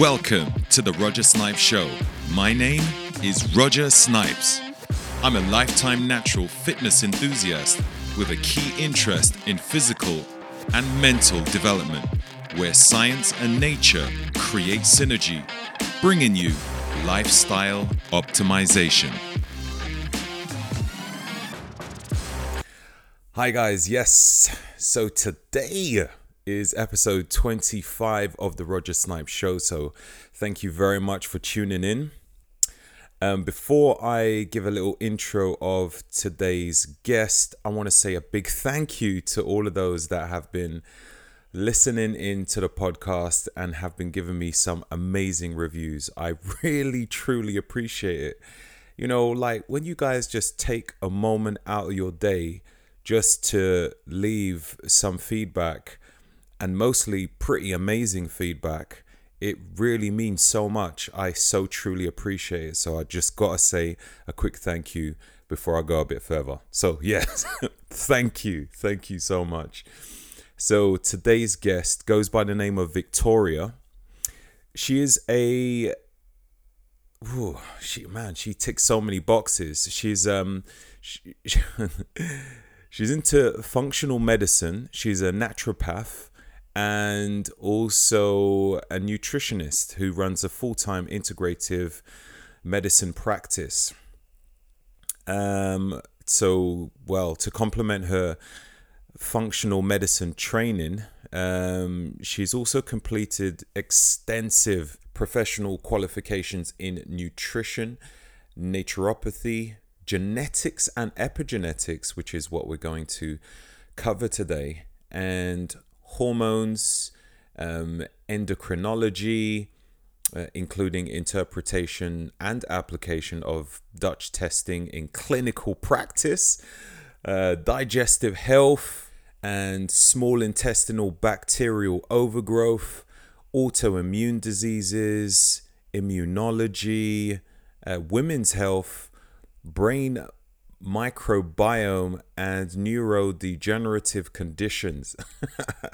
Welcome to the Roger Snipes Show. My name is Roger Snipes. I'm a lifetime natural fitness enthusiast with a key interest in physical and mental development, where science and nature create synergy, bringing you lifestyle optimization. Hi, guys. Yes. So today is episode 25 of the Roger Snipes Show. So thank you very much for tuning in. Um, before I give a little intro of today's guest, I want to say a big thank you to all of those that have been listening into the podcast and have been giving me some amazing reviews. I really, truly appreciate it. You know, like when you guys just take a moment out of your day just to leave some feedback and mostly pretty amazing feedback. It really means so much. I so truly appreciate it. So I just got to say a quick thank you before I go a bit further. So, yes, thank you. Thank you so much. So, today's guest goes by the name of Victoria. She is a Ooh, she man, she ticks so many boxes. She's um she, she's into functional medicine. She's a naturopath and also a nutritionist who runs a full time integrative medicine practice. Um, so, well, to complement her functional medicine training, um, she's also completed extensive professional qualifications in nutrition, naturopathy, genetics, and epigenetics, which is what we're going to cover today, and hormones, um, endocrinology, uh, including interpretation and application of Dutch testing in clinical practice, uh, digestive health, and small intestinal bacterial overgrowth, autoimmune diseases, immunology, uh, women's health, brain microbiome and neurodegenerative conditions.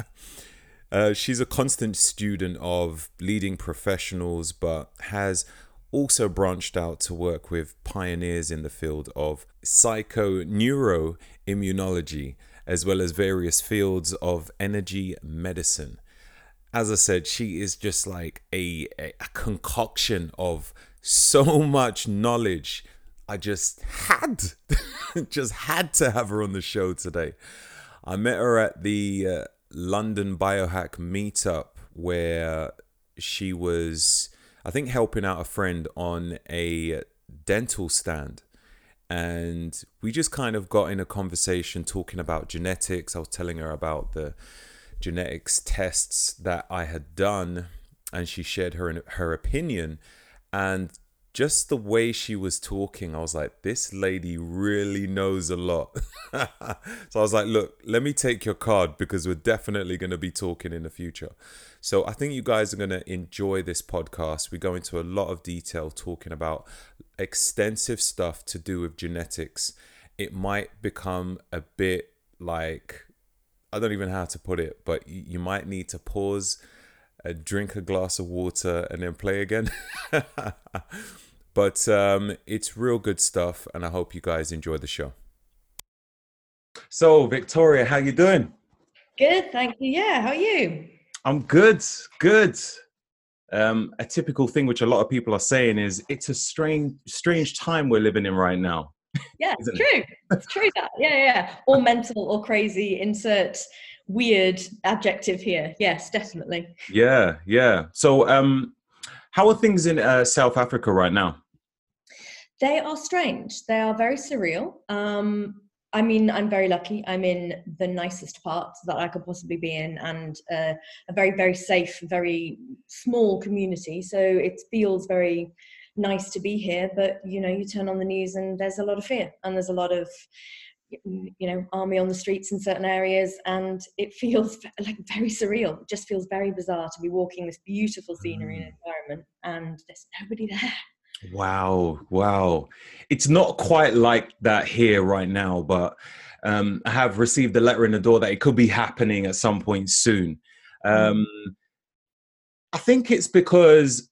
uh, she's a constant student of leading professionals, but has also branched out to work with pioneers in the field of psychoneuroimmunology, as well as various fields of energy medicine. As I said, she is just like a, a, a concoction of so much knowledge I just had, just had to have her on the show today. I met her at the uh, London Biohack meetup where she was, I think, helping out a friend on a dental stand. And we just kind of got in a conversation talking about genetics. I was telling her about the genetics tests that I had done, and she shared her her opinion. And just the way she was talking, I was like, this lady really knows a lot. so I was like, look, let me take your card because we're definitely going to be talking in the future. So I think you guys are going to enjoy this podcast. We go into a lot of detail talking about extensive stuff to do with genetics. It might become a bit like, I don't even know how to put it, but you might need to pause, uh, drink a glass of water, and then play again. But um, it's real good stuff, and I hope you guys enjoy the show. So, Victoria, how you doing? Good, thank you. Yeah, how are you? I'm good, good. Um, a typical thing which a lot of people are saying is it's a strange, strange time we're living in right now. Yeah, it's true. It? It's true that. Yeah, yeah. Or mental or crazy. Insert weird adjective here. Yes, definitely. Yeah, yeah. So, um, how are things in uh, South Africa right now? They are strange. They are very surreal. Um, I mean, I'm very lucky. I'm in the nicest part that I could possibly be in, and uh, a very, very safe, very small community. So it feels very nice to be here. But you know, you turn on the news and there's a lot of fear, and there's a lot of you know army on the streets in certain areas and it feels like very surreal it just feels very bizarre to be walking this beautiful scenery and mm. environment and there's nobody there Wow, wow. It's not quite like that here right now, but um, I have received a letter in the door that it could be happening at some point soon. Um, I think it's because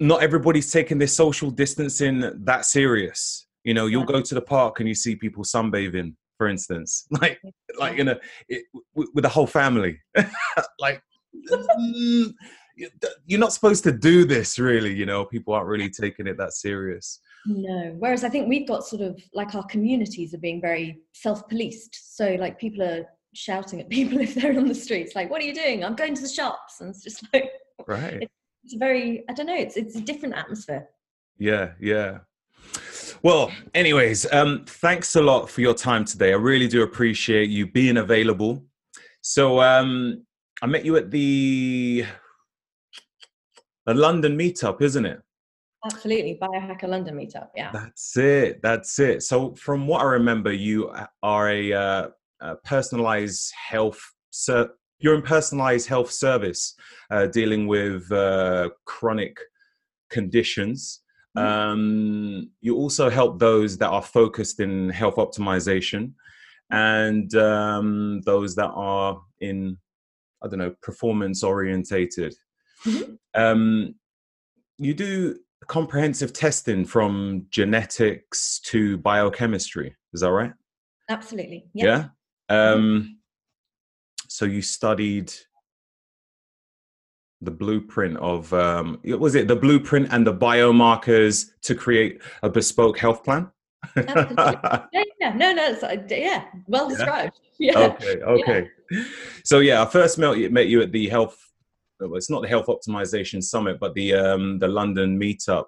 not everybody's taking this social distancing that serious. You know, you'll go to the park and you see people sunbathing, for instance, like like in a it, with the whole family. like mm, you're not supposed to do this, really. You know, people aren't really taking it that serious. No. Whereas I think we've got sort of like our communities are being very self-policed. So like people are shouting at people if they're on the streets, like, "What are you doing? I'm going to the shops," and it's just like right. It's, very I don't know. It's it's a different atmosphere. Yeah, yeah. Well, anyways, um, thanks a lot for your time today. I really do appreciate you being available. So um, I met you at the the London meetup, isn't it? Absolutely, Biohacker London meetup. Yeah. That's it. That's it. So from what I remember, you are a, uh, a personalized health. Ser- you're in personalized health service, uh, dealing with uh, chronic conditions. Mm-hmm. Um, you also help those that are focused in health optimization and um, those that are in, I don't know, performance orientated. Mm-hmm. Um, you do comprehensive testing from genetics to biochemistry. Is that right? Absolutely. Yeah. yeah? Mm-hmm. Um, so you studied the blueprint of um was it the blueprint and the biomarkers to create a bespoke health plan yeah, yeah, no, no, uh, yeah, well described. Yeah. yeah. Okay, okay. Yeah. So yeah, I first met you, met you at the health. Well, it's not the health optimization summit, but the um, the London meetup,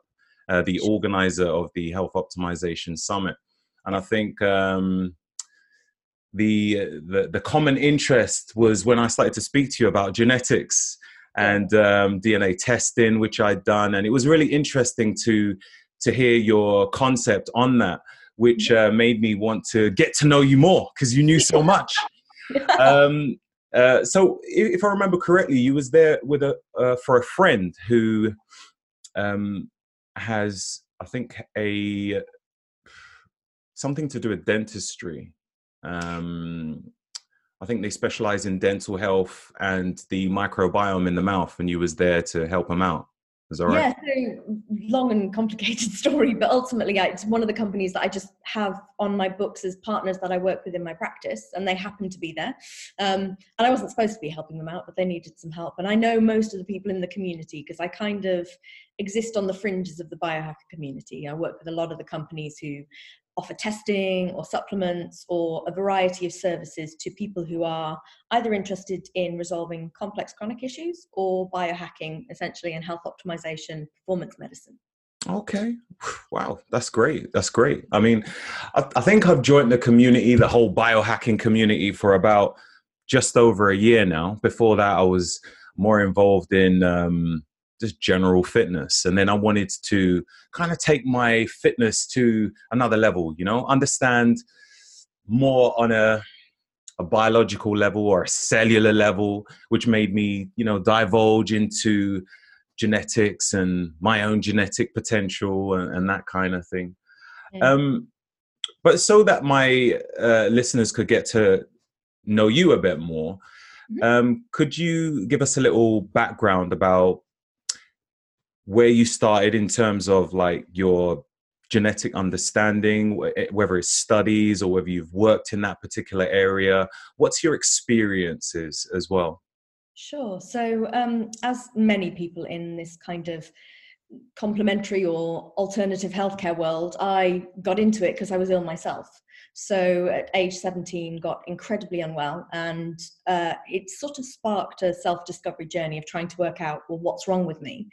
uh, the organizer of the health optimization summit, and I think um, the, the the common interest was when I started to speak to you about genetics and um, DNA testing, which I'd done, and it was really interesting to to hear your concept on that, which uh, made me want to get to know you more because you knew so much. um, uh, so, if I remember correctly, you was there with a uh, for a friend who um, has, I think, a something to do with dentistry. Um, I think they specialize in dental health and the microbiome in the mouth, and you was there to help them out. Is that right? Yeah, so long and complicated story, but ultimately, it's one of the companies that I just have on my books as partners that I work with in my practice, and they happen to be there. Um, and I wasn't supposed to be helping them out, but they needed some help. And I know most of the people in the community because I kind of exist on the fringes of the biohacker community. I work with a lot of the companies who offer testing or supplements or a variety of services to people who are either interested in resolving complex chronic issues or biohacking, essentially, in health optimization, performance medicine. Okay. Wow. That's great. That's great. I mean, I, I, think I've joined the community, the whole biohacking community, for about just over a year now. Before that, I was more involved in um, just general fitness. And then I wanted to kind of take my fitness to another level, you know, understand more on a, a biological level or a cellular level, which made me, you know, divulge into genetics and my own genetic potential and, and that kind of thing. Yeah. Um, but so that my uh, listeners could get to know you a bit more, mm-hmm. um, could you give us a little background about where you started in terms of like your genetic understanding, eh, whether it's studies or whether you've worked in that particular area. What's your experiences as well? Sure. So, um, as many people in this kind of complementary or alternative healthcare world, I got into it because I was ill myself. So at age 17, got incredibly unwell, and uh, it sort of sparked a self-discovery journey of trying to work out, well, what's wrong with me?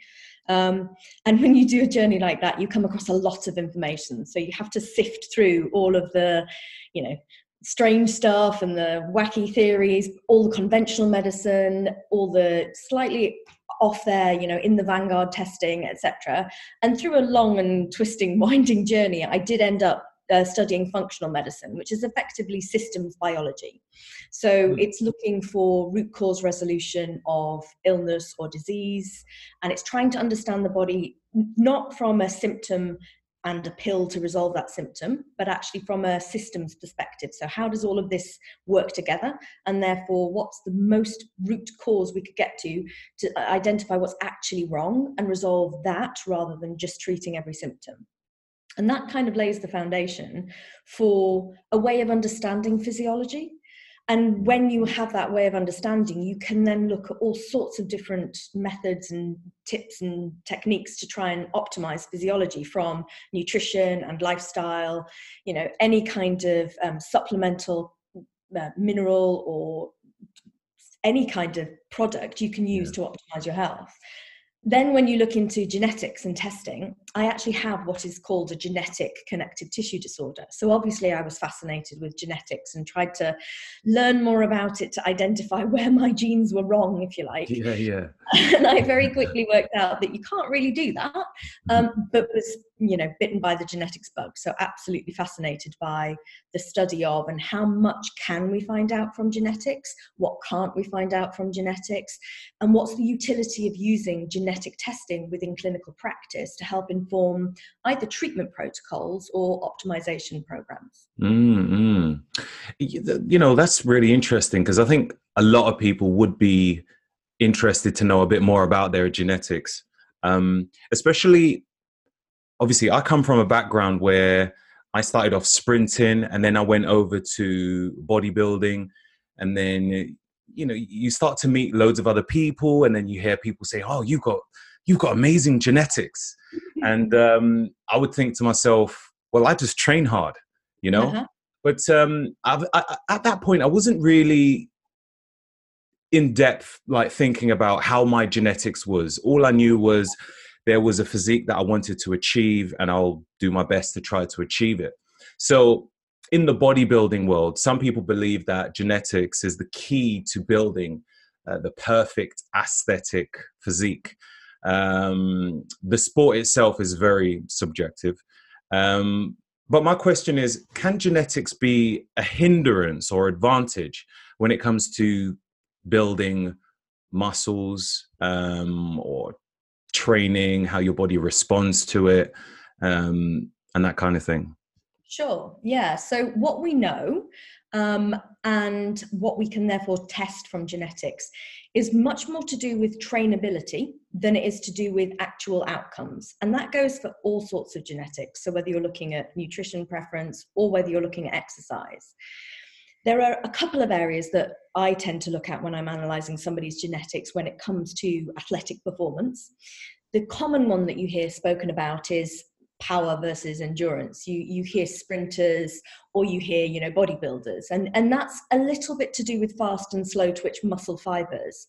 Um, and when you do a journey like that, you come across a lot of information. So you have to sift through all of the, you know, strange stuff and the wacky theories, all the conventional medicine, all the slightly off there, you know, in the vanguard testing, etc. And through a long and twisting, winding journey, I did end up uh, studying functional medicine, which is effectively systems biology. So mm. it's looking for root cause resolution of illness or disease, and it's trying to understand the body not from a symptom and a pill to resolve that symptom, but actually from a systems perspective. So, how does all of this work together? And therefore, what's the most root cause we could get to to identify what's actually wrong and resolve that rather than just treating every symptom? And that kind of lays the foundation for a way of understanding physiology and when you have that way of understanding you can then look at all sorts of different methods and tips and techniques to try and optimize physiology from nutrition and lifestyle you know any kind of um, supplemental uh, mineral or any kind of product you can use yeah. to optimize your health then when you look into genetics and testing i actually have what is called a genetic connective tissue disorder. So obviously i was fascinated with genetics and tried to learn more about it to identify where my genes were wrong if you like. Yeah yeah. And i very quickly worked out that you can't really do that um, but was you know bitten by the genetics bug. So absolutely fascinated by the study of and how much can we find out from genetics? What can't we find out from genetics? And what's the utility of using genetic testing within clinical practice to help inform either treatment protocols or optimization programs? Mm-hmm. you know that's really interesting because i think a lot of people would be interested to know a bit more about their genetics. Um, especially obviously I come from a background where I started off sprinting and then I went over to bodybuilding and then you know you start to meet loads of other people and then you hear people say oh you've got you've got amazing genetics. And um, I would think to myself well I just train hard you know? Uh-huh. but um, I, at that point I wasn't really in depth like thinking about how my genetics was. All I knew was there was a physique that I wanted to achieve, and I'll do my best to try to achieve it. So, in the bodybuilding world, some people believe that genetics is the key to building uh, the perfect aesthetic physique. Um, the sport itself is very subjective. Um, but my question is can genetics be a hindrance or advantage when it comes to building muscles um, or training, how your body responds to it, um, and that kind of thing? Sure. Yeah. So, what we know um, and what we can therefore test from genetics is much more to do with trainability than it is to do with actual outcomes. And that goes for all sorts of genetics. So, whether you're looking at nutrition preference or whether you're looking at exercise. There are a couple of areas that I tend to look at when I'm analysing somebody's genetics when it comes to athletic performance. The common one that you hear spoken about is power versus endurance. You you hear sprinters or you hear you know bodybuilders, and and that's a little bit to do with fast and slow twitch muscle fibers.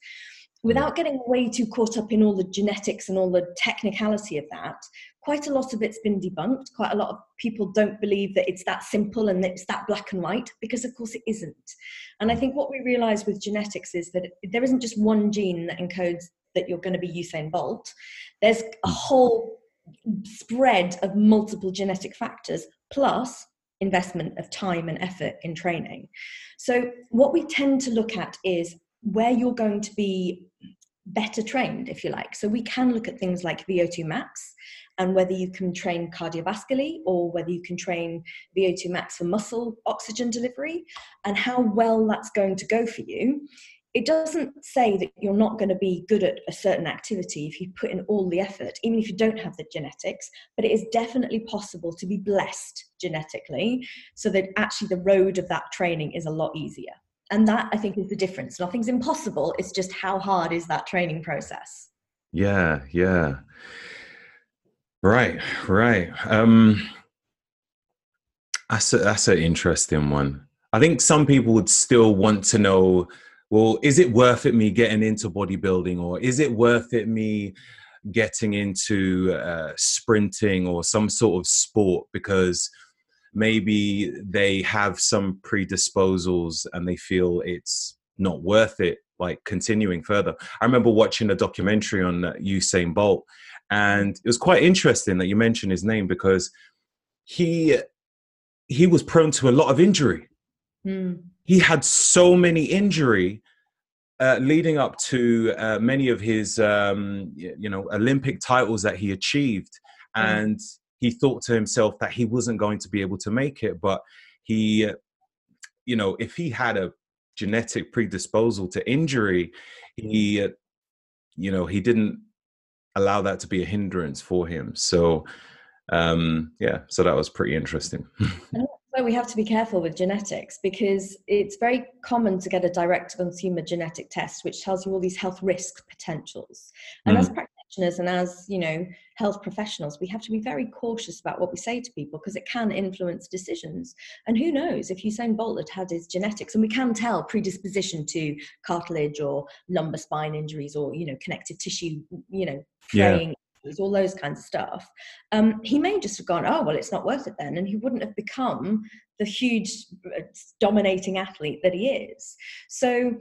Mm. Without getting way too caught up in all the genetics and all the technicality of that, quite a lot of it's been debunked. Quite a lot of people don't believe that it's that simple and that it's that black and white, because of course it isn't. And I mm. think what we realize with genetics is that there isn't just one gene that encodes that you're going to be Usain Bolt. There's a mm. whole spread of multiple genetic factors plus investment of time and effort in training. So, what we tend to look at is where you're going to be better trained, if you like. So, we can look at things like VO2 max and whether you can train cardiovascularly or whether you can train VO2 max for muscle oxygen delivery and how well that's going to go for you. It doesn't say that you're not going to be good at a certain activity if you put in all the effort, even if you don't have the genetics, but it is definitely possible to be blessed genetically so that actually the road of that training is a lot easier. And that I think is the difference. Nothing's impossible, it's just how hard is that training process. Yeah, yeah. Right, right. Um, that's a, that's an interesting one. I think some people would still want to know. Well, is it worth it me getting into bodybuilding, or is it worth it me getting into uh, sprinting or some sort of sport because maybe they have some predisposals and they feel it's not worth it like continuing further. I remember watching a documentary on Usain Bolt and it was quite interesting that you mentioned his name because he he was prone to a lot of injury. Mm. He had so many injury uh, leading up to uh, many of his um, you know Olympic titles that he achieved, mm. and he thought to himself that he wasn't going to be able to make it. But he, you know, if he had a genetic predisposal to injury, he, you know, he didn't allow that to be a hindrance for him. So, um, yeah, so that was pretty interesting. So we have to be careful with genetics because it's very common to get a direct consumer genetic test which tells you all these health risk potentials. And mm. as practitioners and as, you know, health professionals, we have to be very cautious about what we say to people because it can influence decisions. And who knows if Usain Bolt had had his genetics and we can tell predisposition to cartilage or lumbar spine injuries or, you know, connective tissue, you know, fraying yeah all those kinds of stuff. Um, he may just have gone, oh, well, it's not worth it then. And he wouldn't have become the huge uh, dominating athlete that he is. So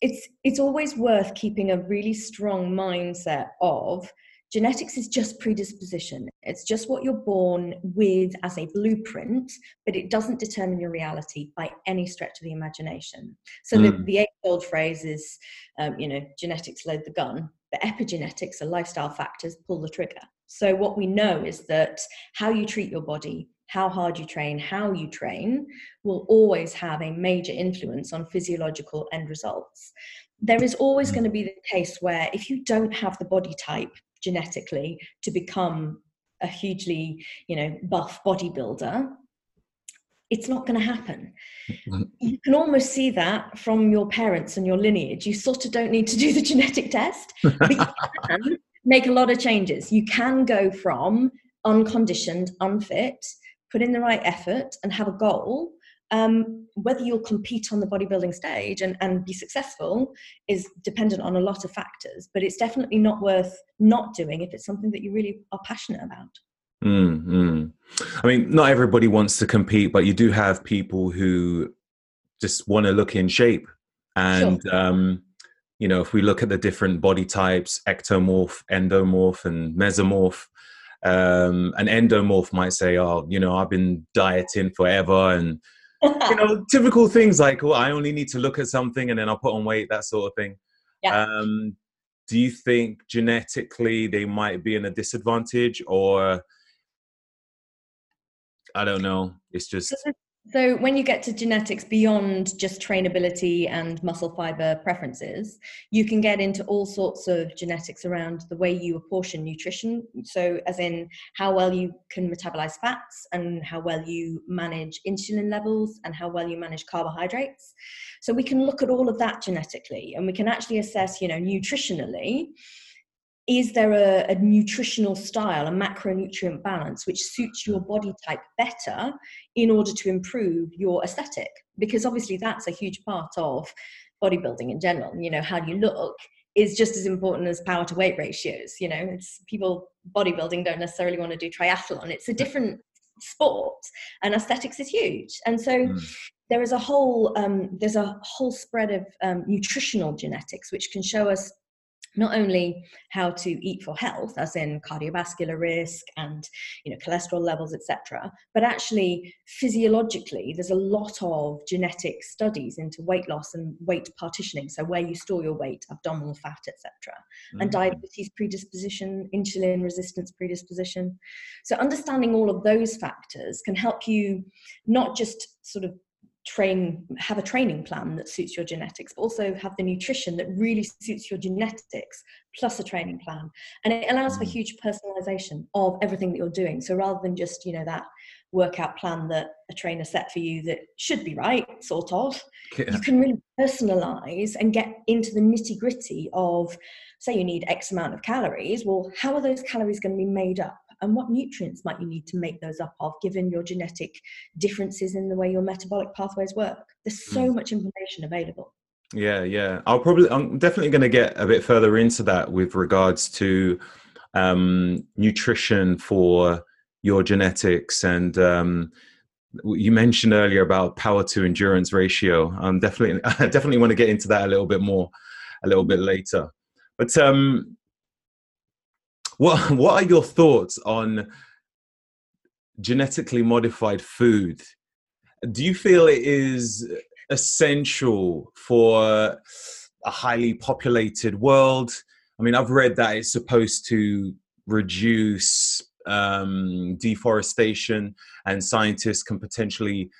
it's, it's always worth keeping a really strong mindset of genetics is just predisposition. It's just what you're born with as a blueprint, but it doesn't determine your reality by any stretch of the imagination. So mm. the, hmm. the age old phrase is, um, you know, genetics load the gun but epigenetics and lifestyle factors pull the trigger. So, what we know is that how you treat your body, how hard you train, how you train will always have a major influence on physiological end results. There is always going to be the case where if you don't have the body type genetically to become a hugely, you know, buff bodybuilder, it's not going to happen. Mm-hmm. You can almost see that from your parents and your lineage. You sort of don't need to do the genetic test, but you can make a lot of changes. You can go from unconditioned, unfit, put in the right effort, and have a goal. Um, whether you'll compete on the bodybuilding stage and, and be successful is dependent on a lot of factors, but it's definitely not worth not doing if it's something that you really are passionate about. Mm, I mean, not everybody wants to compete, but you do have people who just want to look in shape. And, sure. um, you know, if we look at the different body types ectomorph, endomorph, and mesomorph um, an endomorph might say, oh, you know, I've been dieting forever. And, you know, typical things like, well, I only need to look at something and then I'll put on weight, that sort of thing. Yeah. Um, do you think genetically they might be in a disadvantage or I don't know. It's just. So, when you get to genetics beyond just trainability and muscle fiber preferences, you can get into all sorts of genetics around the way you apportion nutrition. So, as in how well you can metabolize fats and how well you manage insulin levels and how well you manage carbohydrates. So, we can look at all of that genetically and we can actually assess, you know, nutritionally is there a, a, nutritional style, a macronutrient balance which suits your body type better in order to improve your aesthetic? Because obviously that's a huge part of bodybuilding in general. You know, how you look is just as important as power to weight ratios. You know, it's people bodybuilding don't necessarily want to do triathlon. It's a different sport, and aesthetics is huge. And so. Mm. There is a whole um, there's a whole spread of um, nutritional genetics which can show us not only how to eat for health as in cardiovascular risk and you know cholesterol levels etc but actually physiologically there's a lot of genetic studies into weight loss and weight partitioning. So where you store your weight abdominal fat etc mm-hmm. and diabetes predisposition insulin resistance predisposition. So understanding all of those factors can help you not just sort of train have a training plan that suits your genetics but also have the nutrition that really suits your genetics plus a training plan and it allows for mm. huge personalization of everything that you're doing so rather than just you know that workout plan that a trainer set for you that should be right sort of yeah. you can really personalize and get into the nitty gritty of say you need x amount of calories well how are those calories going to be made up and what nutrients might you need to make those up of given your genetic differences in the way your metabolic pathways work? There's so mm. much information available. Yeah yeah. I'll probably i'm definitely going to get a bit further into that with regards to um, nutrition for your genetics and um, you mentioned earlier about power to endurance ratio. I'm definitely i definitely want to get into that a little bit more a little bit later. But um what What are your thoughts on genetically modified food? Do you feel it is essential for a highly populated world? I mean, I've read that it's supposed to reduce um, deforestation, and scientists can potentially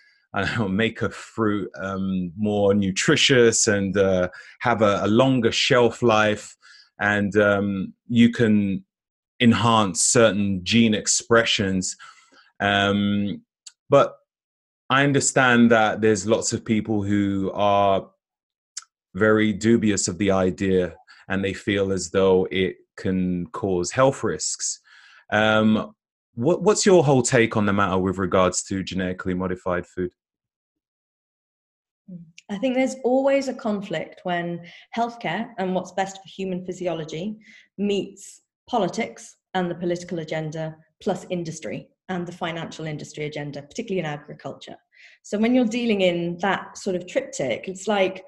make a fruit um, more nutritious and uh, have a, a, longer shelf life, and um, you can enhance certain gene expressions. Um, but I understand that there's lots of people who are very dubious of the idea and they feel as though it can cause health risks. Um, what, what's your whole take on the matter with regards to genetically modified food? I think there's always a conflict when healthcare and what's best for human physiology meets politics and the political agenda plus industry and the financial industry agenda, particularly in agriculture. So when you're dealing in that sort of triptych, it's like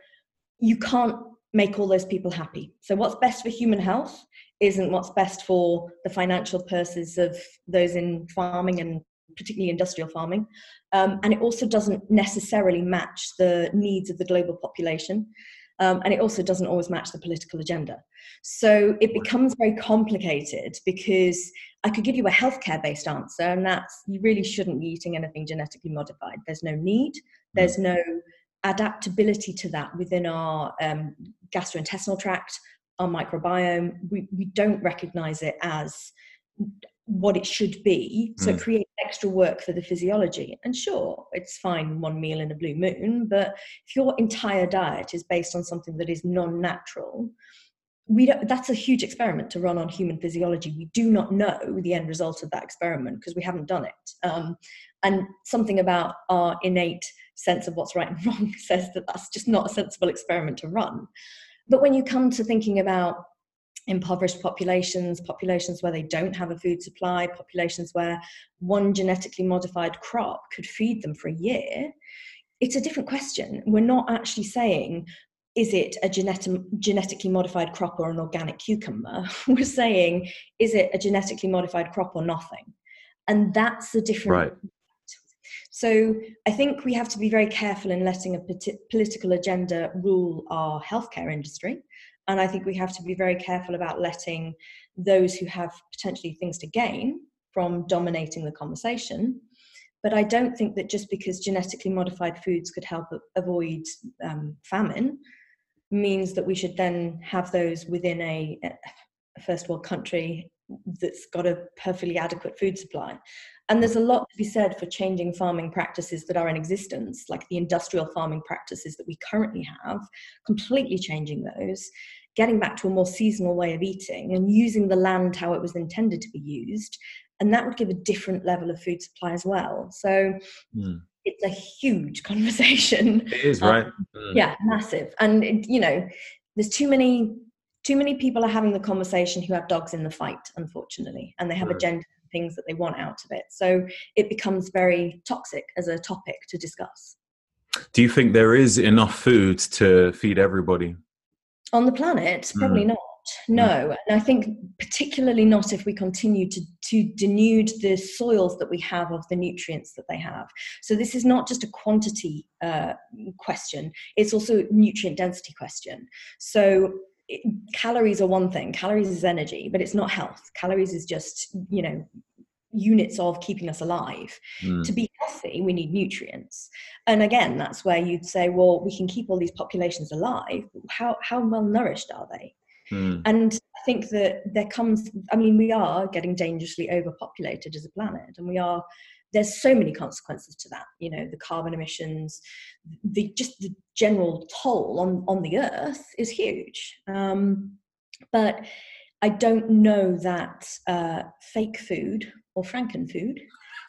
you can't make all those people happy. So what's best for human health isn't what's best for the financial purses of those in farming and particularly industrial farming. Um, and it also doesn't necessarily match the needs of the global population. Um, and it also doesn't always match the political agenda. So it becomes very complicated because I could give you a healthcare based answer, and that's you really shouldn't be eating anything genetically modified. There's no need, there's no adaptability to that within our um, gastrointestinal tract, our microbiome. We, we don't recognize it as what it should be. So mm. it creates extra work for the physiology. And sure, it's fine one meal in a blue moon, but if your entire diet is based on something that is non natural, we don't, that's a huge experiment to run on human physiology. We do not know the end result of that experiment because we haven't done it. Um, and something about our innate sense of what's right and wrong says that that's just not a sensible experiment to run. But when you come to thinking about impoverished populations, populations where they don't have a food supply, populations where one genetically modified crop could feed them for a year, it's a different question. We're not actually saying, is it a genetic, genetically modified crop or an organic cucumber? We're saying, is it a genetically modified crop or nothing? And that's the different. Right. So I think we have to be very careful in letting a political agenda rule our healthcare industry and I think we have to be very careful about letting those who have potentially things to gain from dominating the conversation. But I don't think that just because genetically modified foods could help avoid um, famine means that we should then have those within a, a first world country that's got a perfectly adequate food supply. And there's a lot to be said for changing farming practices that are in existence, like the industrial farming practices that we currently have, completely changing those, getting back to a more seasonal way of eating and using the land how it was intended to be used. And that would give a different level of food supply as well. So mm. it's a huge conversation. It is, right? Um, mm. Yeah, massive. And, it, you know, there's too many too many people are having the conversation who have dogs in the fight unfortunately and they have right. agenda things that they want out of it. So it becomes very toxic as a topic to discuss. Do you think there is enough food to feed everybody? On the planet? Probably mm. not. No, and I think particularly not if we continue to, to denude the soils that we have of the nutrients that they have. So this is not just a quantity uh, question; it's also a nutrient density question. So calories are one thing calories is energy but it's not health calories is just you know units of keeping us alive. Mm. to be healthy we need nutrients. And again that's where you'd say well we can keep all these populations alive. How how well nourished are they? Mm. and i think that there comes i mean we are getting dangerously overpopulated as a planet and we are there's so many consequences to that you know the carbon emissions the just the general toll on on the earth is huge. Um, but i don't know that uh, fake food or frankenfood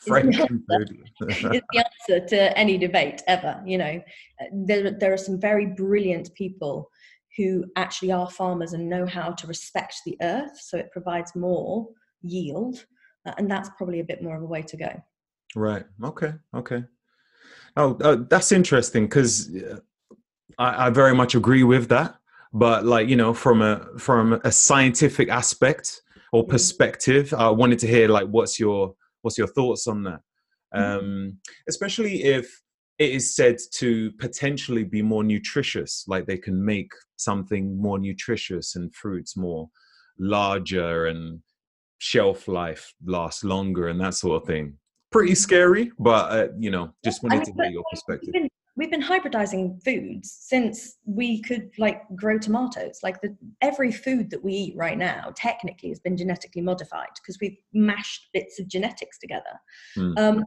Frankenfood is the answer to any debate ever. You know, there there are some very brilliant people who actually are farmers and know how to respect the earth, so it provides more yield, uh, and that's probably a bit more of a way to go. Right. Okay. Okay. Oh, uh, that's interesting because uh, I, I very much agree with that. But like you know, from a from a scientific aspect or mm-hmm. perspective, I wanted to hear like what's your what's your thoughts on that, mm-hmm. um, especially if it is said to potentially be more nutritious, like they can make something more nutritious and fruits more larger and shelf life lasts longer and that sort of thing. Pretty scary, but uh, you know, just wanted I mean, to get your perspective. We've been, we've been hybridizing foods since we could like grow tomatoes. Like the every food that we eat right now technically has been genetically modified because we've mashed bits of genetics together. Mm. Um,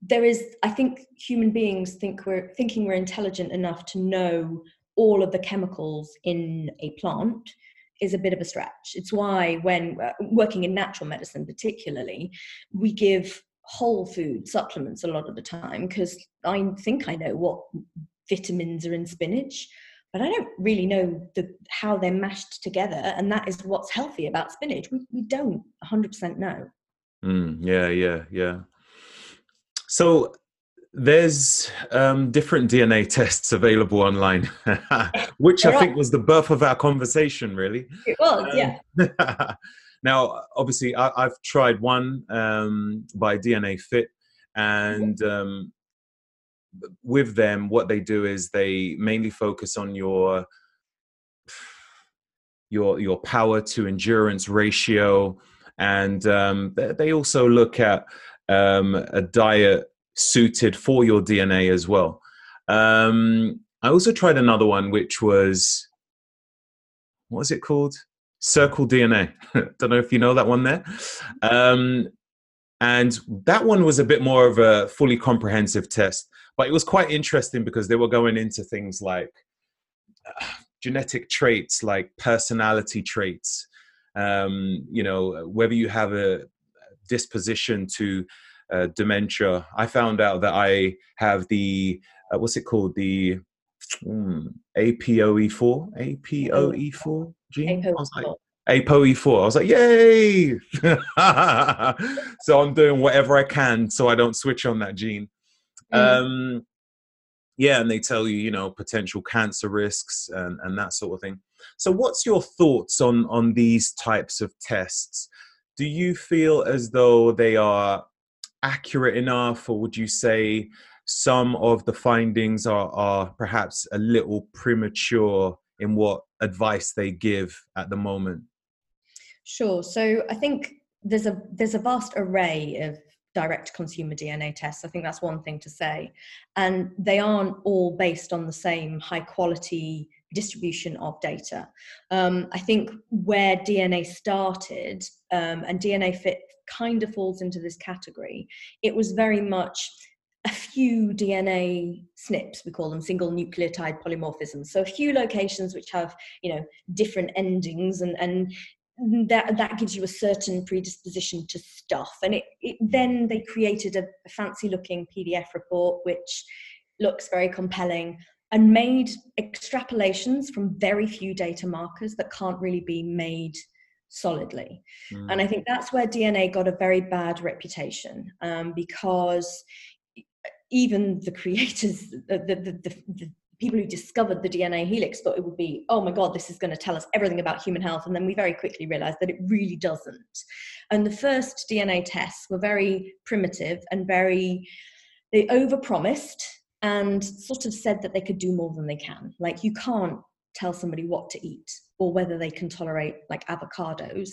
there is, I think, human beings think we're thinking we're intelligent enough to know all of the chemicals in a plant is a bit of a stretch. It's why, when uh, working in natural medicine, particularly, we give whole food supplements a lot of the time because I think I know what vitamins are in spinach, but I don't really know the, how they're mashed together. And that is what's healthy about spinach. We, we don't 100% know. Mm, yeah, yeah, yeah. So there's um, different DNA tests available online, which I think was the birth of our conversation, really. It was, um, yeah. now, obviously, I, have tried one um, by DNA Fit, and um, with them, what they do is they mainly focus on your your your power to endurance ratio, and um, they also look at um, a diet suited for your DNA as well. Um, I also tried another one, which was what was it called? Circle DNA. Don't know if you know that one there. Um, and that one was a bit more of a fully comprehensive test, but it was quite interesting because they were going into things like uh, genetic traits, like personality traits. Um, you know, whether you have a disposition to uh, dementia, I found out that I have the uh, what's it called the mm, APOE4 APOE4 gene. APOE4. I was like, APOE4. I was like, yay! so I'm doing whatever I can so I don't switch on that gene. Mm. Um, yeah, and they tell you, you know, potential cancer risks and, and that sort of thing. So, what's your thoughts on on these types of tests? Do you feel as though they are accurate enough, or would you say some of the findings are, are perhaps a little premature in what advice they give at the moment? Sure. So I think there's a there's a vast array of direct consumer DNA tests. I think that's one thing to say. And they aren't all based on the same high quality distribution of data. Um, I think where DNA started, um, and DNA Fit kind of falls into this category. It was very much a few DNA SNPs, we call them single nucleotide polymorphisms. So a few locations which have, you know, different endings and, and that that gives you a certain predisposition to stuff. And it, it then they created a, a fancy looking PDF report which looks very compelling and made extrapolations from very few data markers that can't really be made solidly. Mm. And I think that's where DNA got a very bad reputation um, because even the creators, the, the, the, the, people who discovered the DNA helix thought it would be, oh my God, this is going to tell us everything about human health. And then we very quickly realized that it really doesn't. And the first DNA tests were very primitive and very, they overpromised and sort of said that they could do more than they can. Like you can't tell somebody what to eat or whether they can tolerate like avocados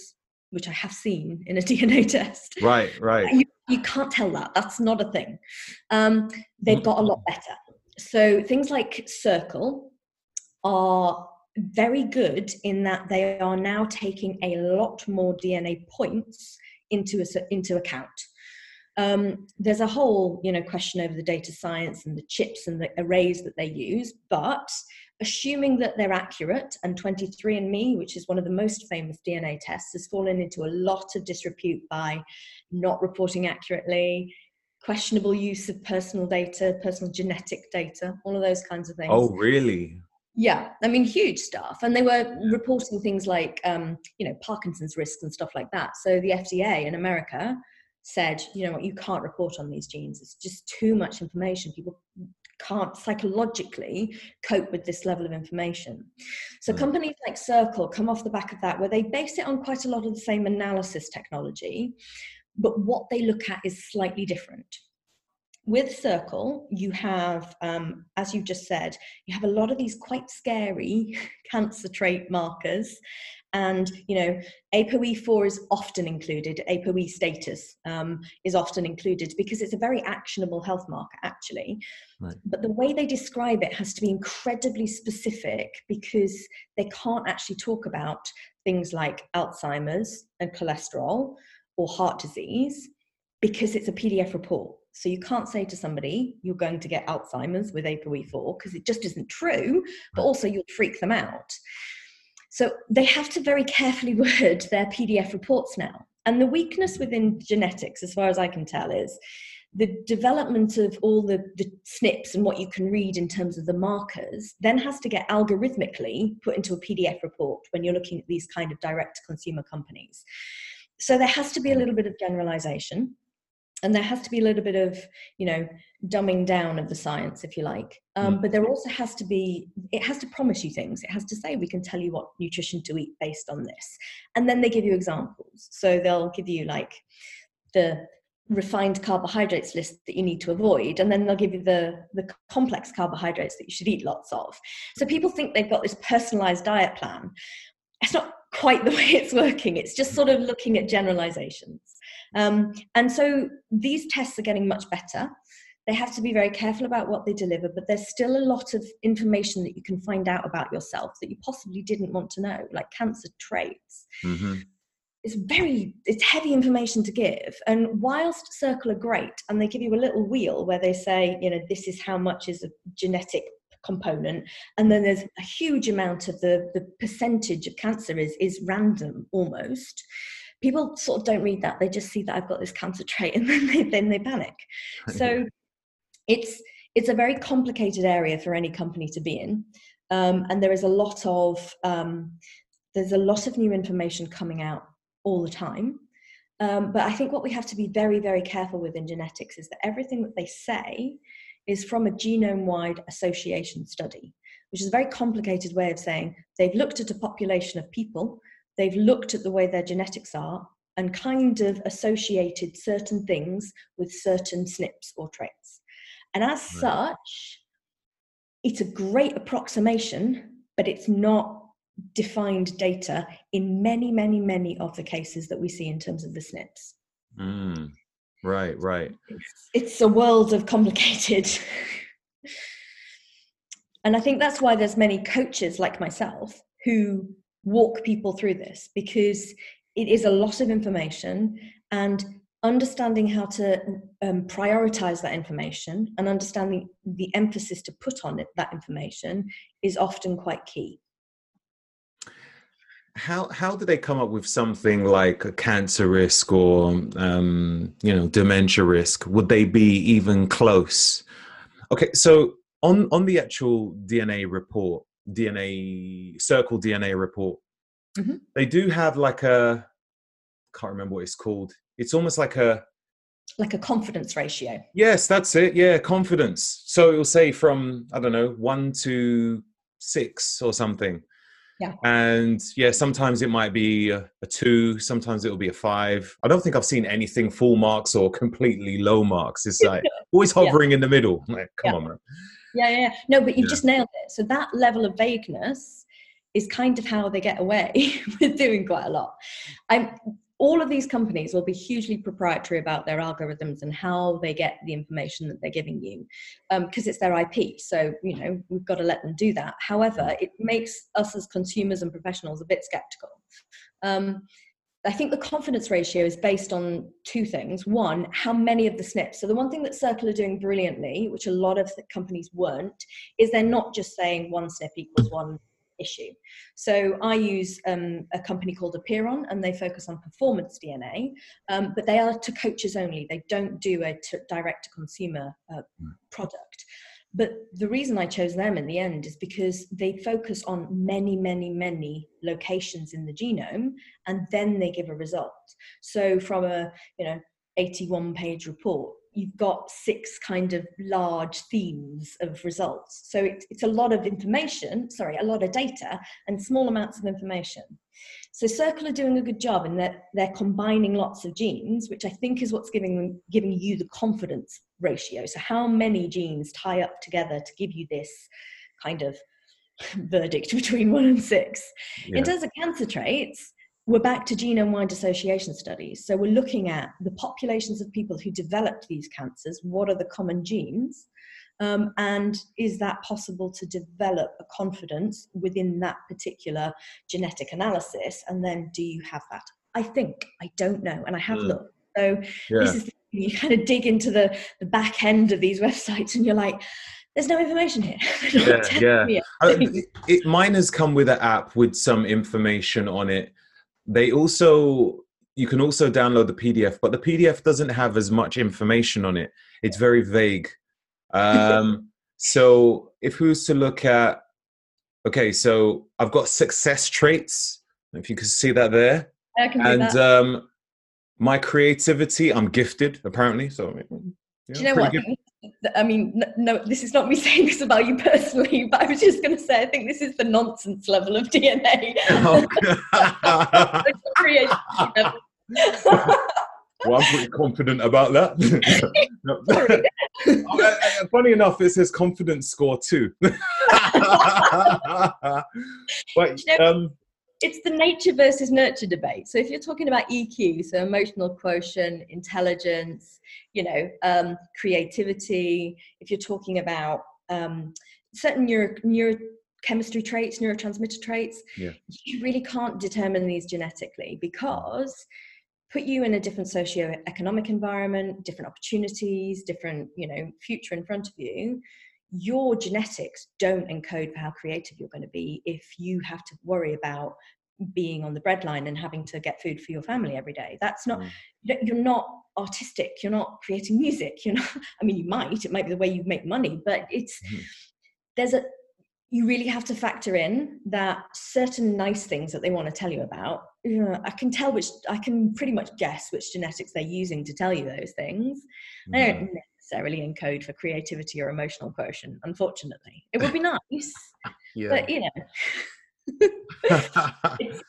which i have seen in a dna test. Right right. You, you can't tell that. That's not a thing. Um, they've got a lot better. So things like circle are very good in that they are now taking a lot more dna points into a, into account. Um, there's a whole you know question over the data science and the chips and the arrays that they use but assuming that they're accurate, and 23andMe, which is one of the most famous DNA tests, has fallen into a lot of disrepute by not reporting accurately, questionable use of personal data, personal genetic data, all of those kinds of things. Oh, really? Yeah, I mean, huge stuff. And they were reporting things like, um, you know, Parkinson's risks and stuff like that. So the FDA in America said, you know what, you can't report on these genes. It's just too much information. People can't psychologically cope with this level of information. So mm. companies like Circle come off the back of that, where they base it on quite a lot of the same analysis technology, but what they look at is slightly different. With Circle, you have, um, as you've just said, you have a lot of these quite scary cancer trait markers. And, you know, ApoE4 is often included, ApoE status um, is often included because it's a very actionable health marker, actually. Right. But the way they describe it has to be incredibly specific because they can't actually talk about things like Alzheimer's and cholesterol or heart disease because it's a PDF report. So you can't say to somebody, you're going to get Alzheimer's with ApoE4 because it just isn't true, but also you'll freak them out. So they have to very carefully word their PDF reports now. And the weakness within genetics, as far as I can tell, is the development of all the, the SNPs and what you can read in terms of the markers then has to get algorithmically put into a PDF report when you're looking at these kind of direct consumer companies. So there has to be a little bit of generalization and there has to be a little bit of you know dumbing down of the science if you like. Um, mm. but there also has to be it has to promise you things. It has to say we can tell you what nutrition to eat based on this. And then they give you examples. So they'll give you like the refined carbohydrates list that you need to avoid and then they'll give you the the complex carbohydrates that you should eat lots of. So people think they've got this personalized diet plan. It's not quite the way it's working. It's just sort of looking at generalizations um, and so these tests are getting much better. They have to be very careful about what they deliver, but there's still a lot of information that you can find out about yourself that you possibly didn't want to know, like cancer traits. Mm-hmm. It's very, it's heavy information to give. And whilst Circle are great, and they give you a little wheel where they say, you know, this is how much is a genetic component and then there's a huge amount of the the percentage of cancer is is random almost people sort of don't read that they just see that i've got this cancer trait and then they then they panic. So it's it's a very complicated area for any company to be in um, and there is a lot of um, there's a lot of new information coming out all the time. Um, but i think what we have to be very very careful with in genetics is that everything that they say is from a genome wide association study which is a very complicated way of saying they've looked at a population of people they've looked at the way their genetics are and kind of associated certain things with certain SNPs or traits. And as right. such, it's a great approximation, but it's not defined data in many, many, many of the cases that we see in terms of the SNPs. Mm. Right, right. It's, it's a world of complicated. and I think that's why there's many coaches like myself who walk people through this because it is a lot of information and understanding how to um, prioritize that information and understanding the emphasis to put on it, that information is often quite key. How how do they come up with something like a cancer risk or um, you know dementia risk? Would they be even close? Okay so on on the actual dna report DNA circle DNA report. Mm-hmm. They do have like a can't remember what it's called. It's almost like a like a confidence ratio. Yes, that's it. Yeah, confidence. So it'll say from I don't know one to six or something. Yeah. And yeah, sometimes it might be a, a, two, sometimes it'll be a five. I don't think I've seen anything full marks or completely low marks. It's like always hovering yeah. in the middle. Like, come yeah. on, man. Yeah, yeah. No, but you yeah. just nailed it. So that level of vagueness is kind of how they get away with doing quite a lot. I'm all of these companies will be hugely proprietary about their algorithms and how they get the information that they're giving you because um, it's their ip so you know we've got to let them do that however it makes us as consumers and professionals a bit skeptical um, I think the confidence ratio is based on two things. One, how many of the SNPs. So the one thing that Circle are doing brilliantly, which a lot of companies weren't, is they're not just saying one SNP equals one issue. So I use um, a company called Apeiron, and they focus on performance DNA, um, but they are to coaches only. They don't do a direct to consumer uh, hmm. product. But the reason I chose them in the end is because they focus on many, many, many locations in the genome and then they give a result. So from a, you know, 81 page report, you've got six kind of large themes of results. So it, it's a lot of information, sorry, a lot of data and small amounts of information. So Circle are doing a good job in that they're combining lots of genes, which I think is what's giving them, giving you the confidence ratio. So, how many genes tie up together to give you this kind of verdict between one and six? Yeah. In terms of cancer traits, we're back to genome wide association studies. So, we're looking at the populations of people who developed these cancers. What are the common genes? Um, and is that possible to develop a confidence within that particular genetic analysis? And then do you have that? I think, I don't know, and I have mm. looked. So yeah. this is you kind of dig into the, the back end of these websites and you're like, there's no information here. yeah, yeah. Uh, it, mine has come with an app with some information on it. They also, you can also download the PDF, but the PDF doesn't have as much information on it. It's very vague. Um, so if we was to look at, okay, so I've got success traits. If you can see that there, and that. Um, my creativity, I'm gifted apparently. So, yeah, do you know what? I mean, no, this is not me saying this about you personally, but I was just going to say, I think this is the nonsense level of DNA. Oh. well, I'm pretty confident about that. Funny enough, it says confidence score too. but um, it's the nature versus nurture debate. So if you're talking about EQ, so emotional quotient, intelligence, you know, um, creativity, if you're talking about um, certain neuro, neurochemistry traits, neurotransmitter traits, yeah. you really can't determine these genetically because put you in a different socio-economic environment, different opportunities, different, you know, future in front of you, your genetics don't encode for how creative you're going to be if you have to worry about being on the breadline and having to get food for your family every day that's not mm. you're not artistic you're not creating music you're not i mean you might it might be the way you make money but it's mm. there's a you really have to factor in that certain nice things that they want to tell you about you know, i can tell which i can pretty much guess which genetics they're using to tell you those things mm. they don't necessarily encode for creativity or emotional quotient unfortunately it would be nice yeah. but you know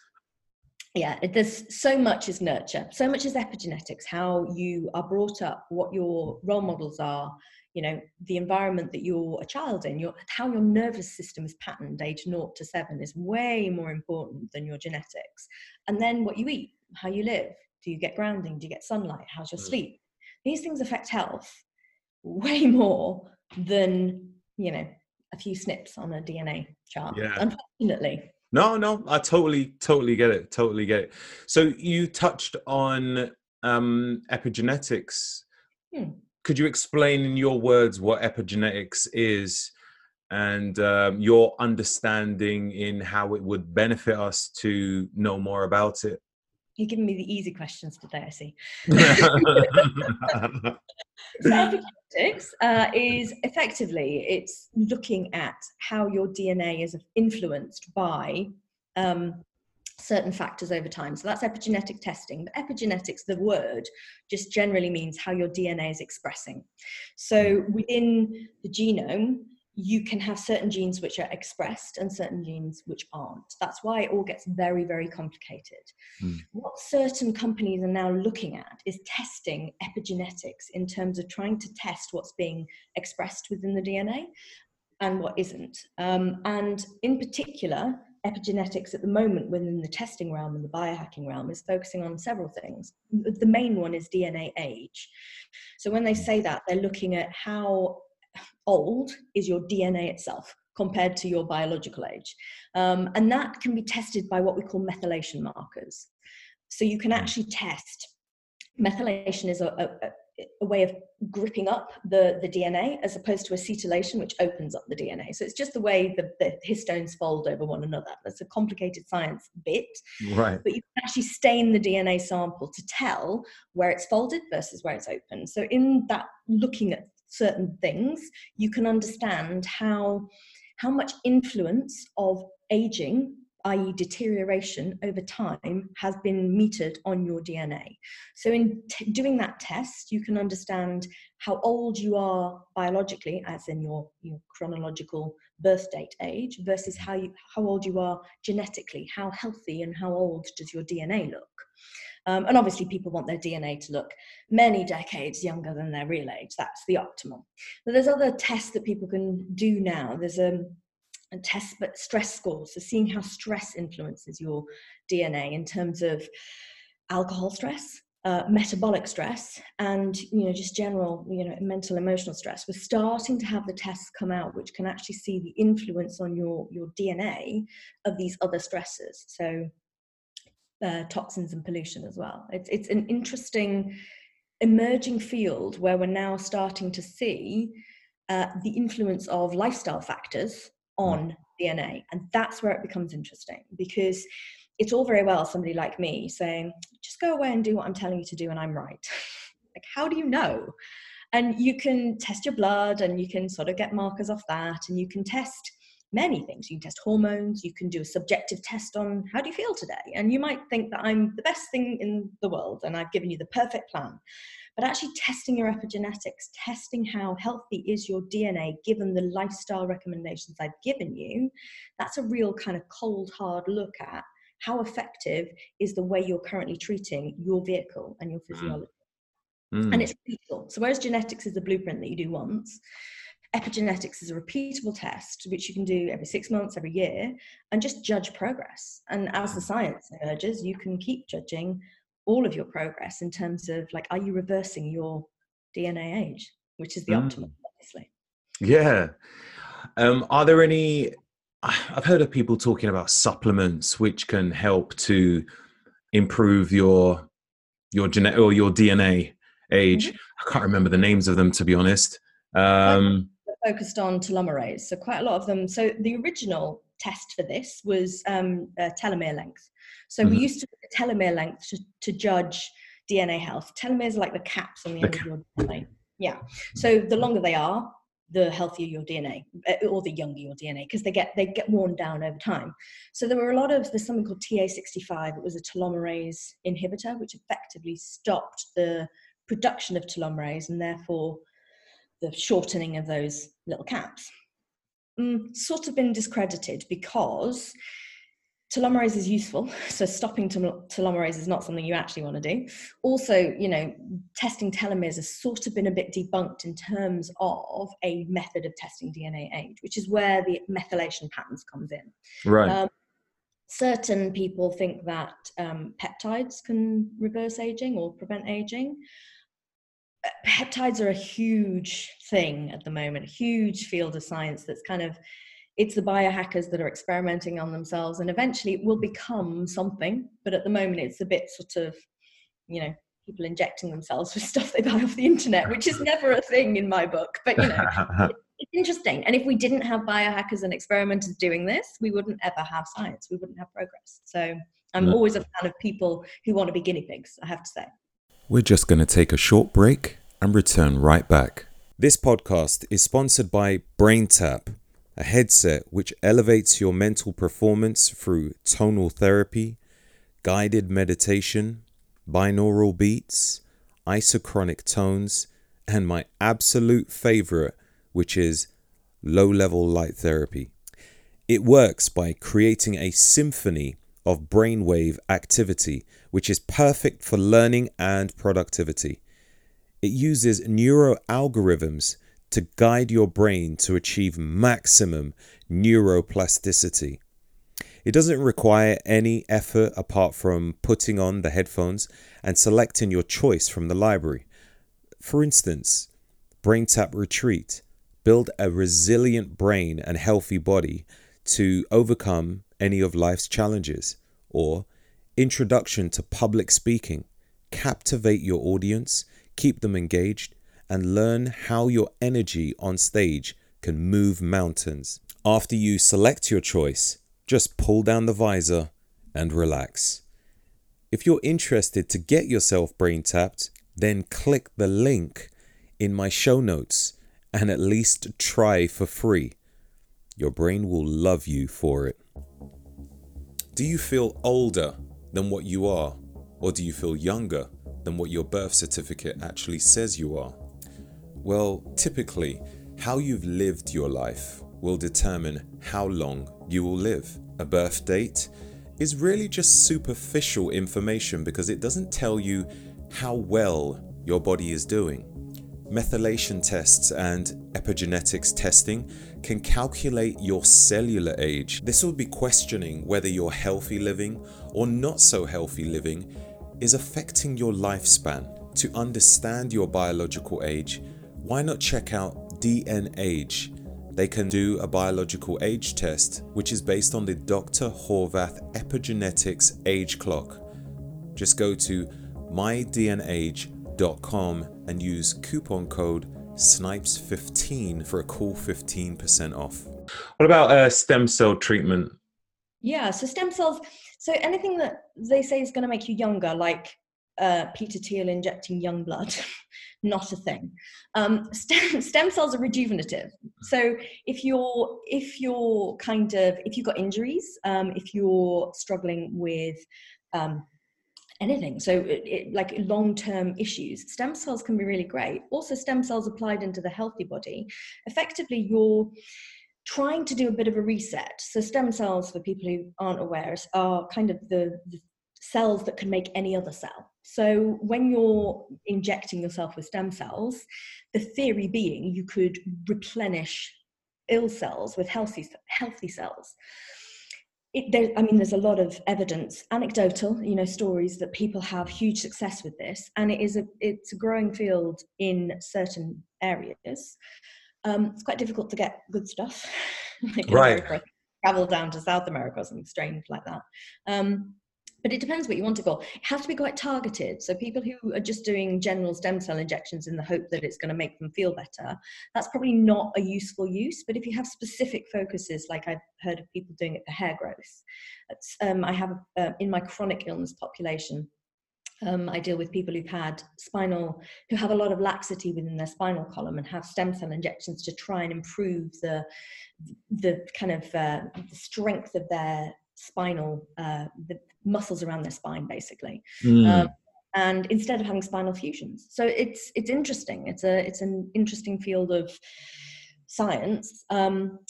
yeah there's so much is nurture so much is epigenetics how you are brought up what your role models are you know the environment that you're a child in your how your nervous system is patterned age 0 to 7 is way more important than your genetics and then what you eat how you live do you get grounding do you get sunlight how's your mm. sleep these things affect health way more than you know a few SNPs on a dna chart yeah. unfortunately no no i totally totally get it totally get it so you touched on um epigenetics hmm could you explain in your words what epigenetics is and um, your understanding in how it would benefit us to know more about it? You're giving me the easy questions today, I see. so epigenetics uh, is effectively it's looking at how your DNA is influenced by um, certain factors over time. So that's epigenetic testing. But epigenetics, the word, just generally means how your DNA is expressing. So hmm. within the genome, you can have certain genes which are expressed and certain genes which aren't. That's why it all gets very, very complicated. Mm. What certain companies are now looking at is testing epigenetics in terms of trying to test what's being expressed within the DNA and what isn't. Um, and in particular, epigenetics at the moment within the testing realm and the biohacking realm is focusing on several things. The main one is DNA age. So when they say that, they're looking at how old is your DNA itself compared to your biological age. Um, and that can be tested by what we call methylation markers. So you can actually test. Methylation is a, a, a way of gripping up the, the DNA as opposed to acetylation, which opens up the DNA. So it's just the way the, the histones fold over one another. That's a complicated science bit. Right. But you can actually stain the DNA sample to tell where it's folded versus where it's open. So in that looking at certain things, you can understand how how much influence of aging i.e., deterioration over time, has been metered on your DNA. So, in doing that test, you can understand how old you are biologically, as in your, your chronological birth date age, versus how, you, how old you are genetically. How healthy and how old does your DNA look? Um, and obviously, people want their DNA to look many decades younger than their real age. That's the optimal. But there's other tests that people can do now. There's a, a test, but stress scores. So seeing how stress influences your DNA in terms of alcohol stress, uh, metabolic stress and you know just general you know mental emotional stress we're starting to have the tests come out which can actually see the influence on your your dna of these other stresses so uh, toxins and pollution as well it's it's an interesting emerging field where we're now starting to see uh, the influence of lifestyle factors on mm. dna and that's where it becomes interesting because it's all very well somebody like me saying, just go away and do what I'm telling you to do and I'm right. like, how do you know? And you can test your blood and you can sort of get markers off that and you can test many things. You can test hormones, you can do a subjective test on how do you feel today? And you might think that I'm the best thing in the world and I've given you the perfect plan. But actually, testing your epigenetics, testing how healthy is your DNA given the lifestyle recommendations I've given you, that's a real kind of cold, hard look at how effective is the way you're currently treating your vehicle and your mm. physiology. Mm. And it's repeatable. So whereas genetics is the blueprint that you do once, epigenetics is a repeatable test which you can do every six months, every year, and just judge progress. And as the science emerges, you can keep judging all of your progress in terms of like, are you reversing your DNA age, which is the mm. optimal, obviously. Yeah. Um, are there any I've heard of people talking about supplements which can help to improve your your genetic or your DNA age. Mm-hmm. I can't remember the names of them to be honest. Um, focused on telomerase, so quite a lot of them. So the original test for this was um, uh, telomere length. So mm-hmm. we used to telomere length to, to, judge DNA health. Telomeres are like the caps on the, the end cap. of your DNA. Yeah. So the longer they are, the healthier your DNA uh, or the younger your DNA because they get they get worn down over time. So there were a lot of there's something called TA65. It was a telomerase inhibitor which effectively stopped the production of telomerase and therefore the shortening of those little caps. Mm, sort of been discredited because telomerase is useful so stopping telomerase is not something you actually want to do. Also you know testing telomeres has sort of been a bit debunked in terms of a method of testing dna age which is where the methylation patterns comes in. Right. Um, certain people think that um, peptides can reverse aging or prevent aging peptides are a huge thing at the moment huge field of science that's kind of it's the biohackers that are experimenting on themselves and eventually it will become something but at the moment it's a bit sort of you know people injecting themselves with stuff they buy off the internet which is never a thing in my book but you know it's interesting. And if we didn't have biohackers and experimenters doing this we wouldn't ever have science we wouldn't have progress. So i'm always a fan of people who want to be guinea pigs i have to say we're just going to take a short break and return right back this podcast is sponsored by braintap a headset which elevates your mental performance through tonal therapy, guided meditation, binaural beats, isochronic tones, and my absolute favorite, which is low level light therapy. It works by creating a symphony of brainwave activity, which is perfect for learning and productivity. It uses neuro algorithms to guide your brain to achieve maximum neuroplasticity. It doesn't require any effort apart from putting on the headphones and selecting your choice from the library. For instance, BrainTap Retreat build a resilient brain and healthy body to overcome any of life's challenges, or Introduction to Public Speaking captivate your audience, keep them engaged, and learn how your energy on stage can move mountains. After you select your choice, just pull down the visor and relax. If you're interested to get yourself brain tapped, then click the link in my show notes and at least try for free. Your brain will love you for it. Do you feel older than what you are? Or do you feel younger than what your birth certificate actually says you are? Well, typically, how you've lived your life will determine how long you will live. A birth date is really just superficial information because it doesn't tell you how well your body is doing. Methylation tests and epigenetics testing can calculate your cellular age. This will be questioning whether your healthy living or not so healthy living is affecting your lifespan. To understand your biological age, why not check out DNAge? They can do a biological age test, which is based on the Dr. Horvath Epigenetics Age Clock. Just go to mydnage.com and use coupon code SNIPES15 for a cool 15% off. What about uh, stem cell treatment? Yeah, so stem cells, so anything that they say is going to make you younger, like uh, Peter Thiel injecting young blood, not a thing. Um, stem, stem, cells are rejuvenative. So if you're if you're kind of if you've got injuries, um, if you're struggling with um, anything, so it, it, like long term issues, stem cells can be really great. Also, stem cells applied into the healthy body, effectively you're trying to do a bit of a reset. So stem cells, for people who aren't aware, are kind of the, the cells that can make any other cell. So when you're injecting yourself with stem cells, the theory being you could replenish ill cells with healthy healthy cells. It, there, I mean, there's a lot of evidence, anecdotal, you know, stories that people have huge success with this, and it is a it's a growing field in certain areas. Um, it's quite difficult to get good stuff. like right. travel down to South America or something strange like that. Um, but it depends what you want to go. It has to be quite targeted. So people who are just doing general stem cell injections in the hope that it's going to make them feel better, that's probably not a useful use. But if you have specific focuses, like I've heard of people doing it for hair growth, um, I have uh, in my chronic illness population. Um, I deal with people who've had spinal, who have a lot of laxity within their spinal column and have stem cell injections to try and improve the, the kind of uh, the strength of their spinal, uh, the muscles around their spine, basically. Mm. Um, and instead of having spinal fusions, so it's it's interesting. It's a it's an interesting field of science. Um,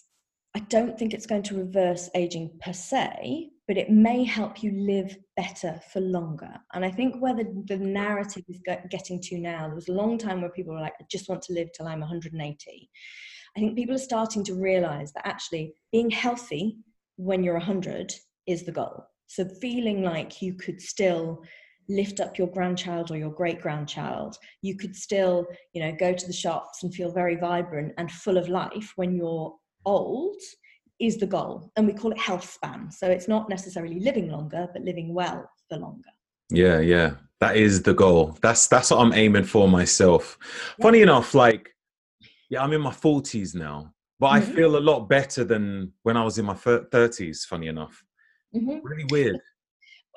I don't think it's going to reverse aging per se, but it may help you live better for longer. And I think where the, the narrative is getting to now, there was a long time where people were like, I just want to live till I'm 180. I think people are starting to realize that actually being healthy when you're 100 is the goal. So feeling like you could still lift up your grandchild or your great grandchild you could still you know go to the shops and feel very vibrant and full of life when you're old is the goal. And we call it health span. So it's not necessarily living longer but living well for longer. Yeah yeah. That is the goal. That's that's what i'm aiming for myself. Yeah. funny enough like yeah i'm in my 40s now but mm-hmm. I feel a lot better than when I was in my 30s, funny enough. Mm-hmm. Really weird.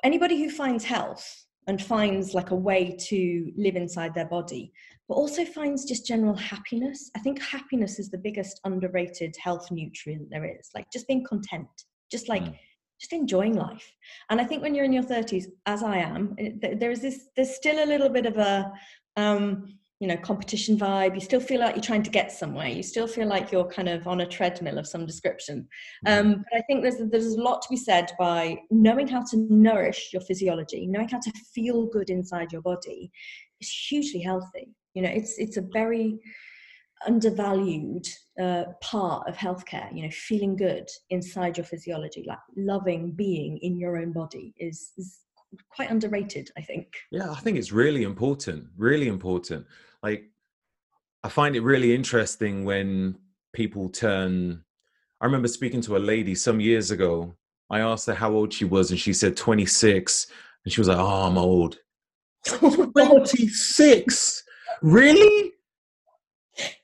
Anybody who finds health and finds like a way to live inside their body, but also finds just general happiness. I think happiness is the biggest underrated health nutrient there is. Like just being content, just like mm. just enjoying life. And I think when you're in your 30s, as I am, there is this. There's still a little bit of a um, you know competition vibe you still feel like you're trying to get somewhere you still feel like you're kind of on a treadmill of some description. Mm-hmm. um, but i think there's there's a lot to be said by knowing how to nourish your physiology knowing how to feel good inside your body is hugely healthy. You know it's it's a very undervalued uh, part of healthcare you know feeling good inside your physiology like loving being in your own body is, is quite underrated i think. Yeah i think it's really important really important like i find it really interesting when people turn i remember speaking to a lady some years ago. I asked her how old she was and she said 26 and she was like oh i'm old. 26 really?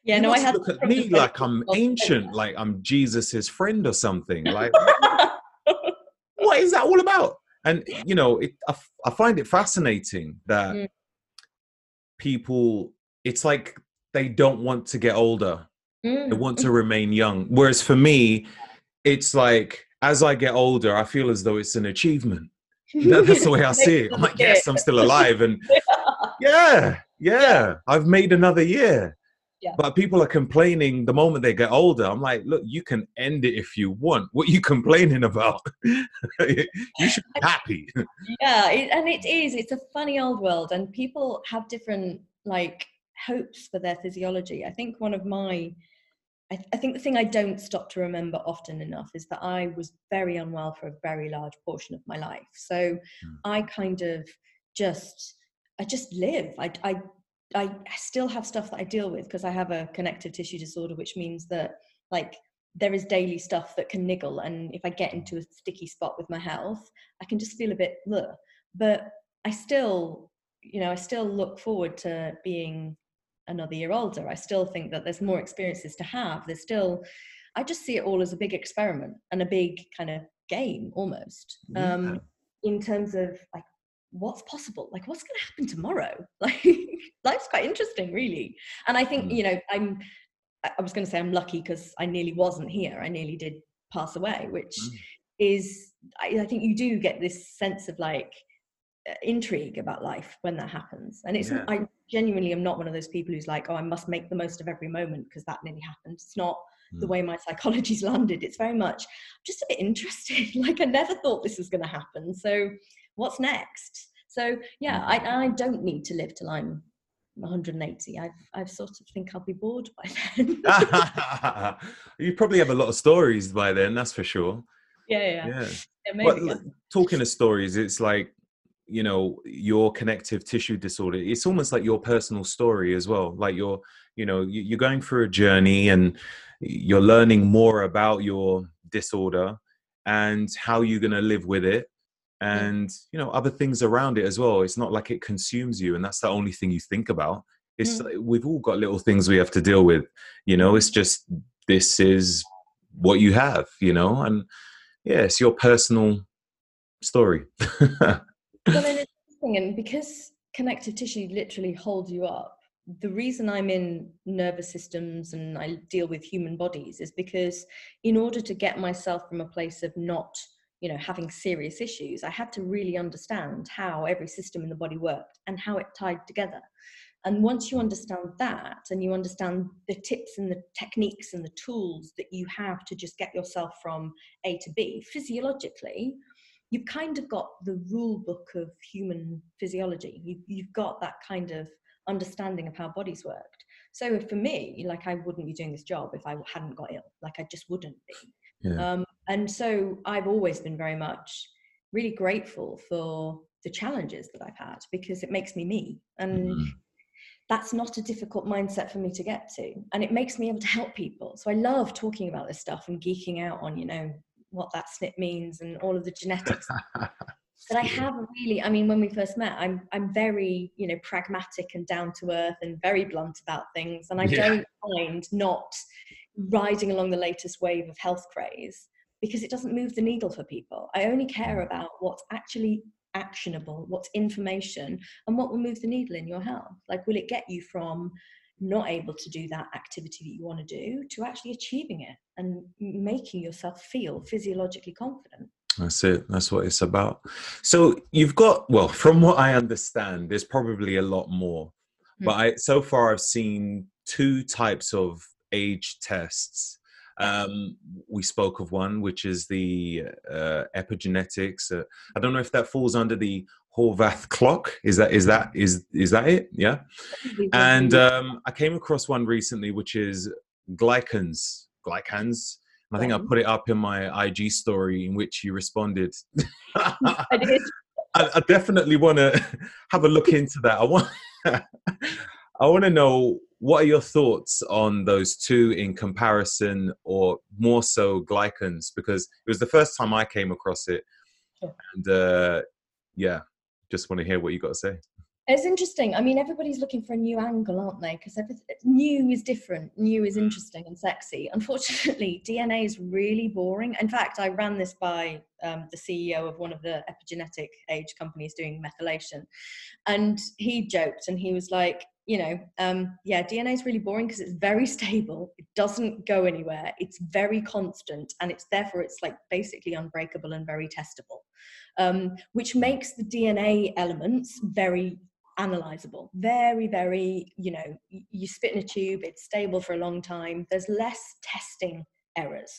Yeah you no i had look at me like i'm ancient like i'm jesus's friend or something like what is that all about? And you know it, I, I find it fascinating that mm. people it's like they don't want to get older mm. they want to remain young whereas for me it's like as i get older i feel as though it's an achievement that's the way i see it i'm like yes i'm still alive and yeah yeah i've made another year Yeah. But people are complaining the moment they get older. I'm like, look, you can end it if you want. What are you complaining about? you should be happy. yeah it, and it is it's a funny old world and people have different like hopes for their physiology i think one of my I, th- I think the thing i don't stop to remember often enough is that i was very unwell for a very large portion of my life so Hmm. i kind of just i just live i i I still have stuff that I deal with because I have a connective tissue disorder, which means that like there is daily stuff that can niggle, and if I get into a sticky spot with my health, I can just feel a bit. Ugh. But I still, you know, I still look forward to being another year older. I still think that there's more experiences to have. There's still, I just see it all as a big experiment and a big kind of game almost. Yeah. Um, in terms of like what's possible like what's going to happen tomorrow like life's quite interesting really and i think Mm. you know i'm i was going to say i'm lucky because i nearly wasn't here i nearly did pass away which Mm. is I, I think you do get this sense of like intrigue about life when that happens and it's Yeah. i genuinely am not one of those people who's like oh i must make the most of every moment because that nearly happened it's not the Mm. way my psychology's landed it's very much just a bit interested like i never thought this was going to happen so what's next so yeah I, I don't need to live till i'm 180 i've i've sort of think i'll be bored by then you probably have a lot of stories by then, that's for sure. yeah yeah, Yeah. yeah yeah. talking of stories, it's like, you know, your connective tissue disorder, it's almost like your personal story as well. Like you're, you know, you- you're going through a journey and you're learning more about your disorder and how you're going to live with it and, you know, other things around it as well. It's not like it consumes you and that's the only thing you think about. It's Mm. like we've all got little things we have to deal with, you know, it's just this is what you have, you know, and yeah, it's your personal story. well it's and because connective tissue literally holds you up the reason i'm in nervous systems and i deal with human bodies is because in order to get myself from a place of not you know having serious issues i had to really understand how every system in the body worked and how it tied together. And once you understand that and you understand the tips and the techniques and the tools that you have to just get yourself from a to b physiologically you've kind of got the rule book of human physiology. You, you've got that kind of understanding of how bodies worked. So for me, like I wouldn't be doing this job if I hadn't got ill. Like I just wouldn't be. Yeah. Um, and so I've always been very much really grateful for the challenges that I've had because it makes me me. And Mm. that's not a difficult mindset for me to get to. And it makes me able to help people. So I love talking about this stuff and geeking out on, you know, what that SNP means and all of the genetics but I have really, I mean, when we first met, I'm I'm very, you know, pragmatic and down to earth and very blunt about things. And I Yeah. don't mind not riding along the latest wave of health craze because it doesn't move the needle for people. I only care Mm. about what's actually actionable, what's information, and what will move the needle in your health. Like, will it get you from not able to do that activity that you want to do to actually achieving it and making yourself feel physiologically confident? That's it. That's what it's about. So you've got well, from what I understand, there's probably a lot more. Hmm. But I so far I've seen two types of age tests. Um, we spoke of one, which is the uh, epigenetics. Uh, I don't know if that falls under the Horvath clock. Is that is that is is that it? Yeah. And um, I came across one recently, which is glycans. Glycans. I think I put it up in my IG story in which you responded. I I, did. I definitely want to have a look into that. I want, I want to know what are your thoughts on those two in comparison, or more so glycans, because it was the first time I came across it, and uh, yeah, just want to hear what you got to say. It's interesting. I mean, everybody's looking for a new angle, aren't they? Because new is different, new is interesting and sexy. Unfortunately, DNA is really boring. In fact, I ran this by um, the CEO of one of the epigenetic age companies doing methylation, and he joked and he was like, you know, um, yeah, DNA is really boring because it's very stable. It doesn't go anywhere. It's very constant, and it's therefore it's like basically unbreakable and very testable, um, which makes the DNA elements very analyzable. Very very you know you spit in a tube it's stable for a long time. There's less testing errors.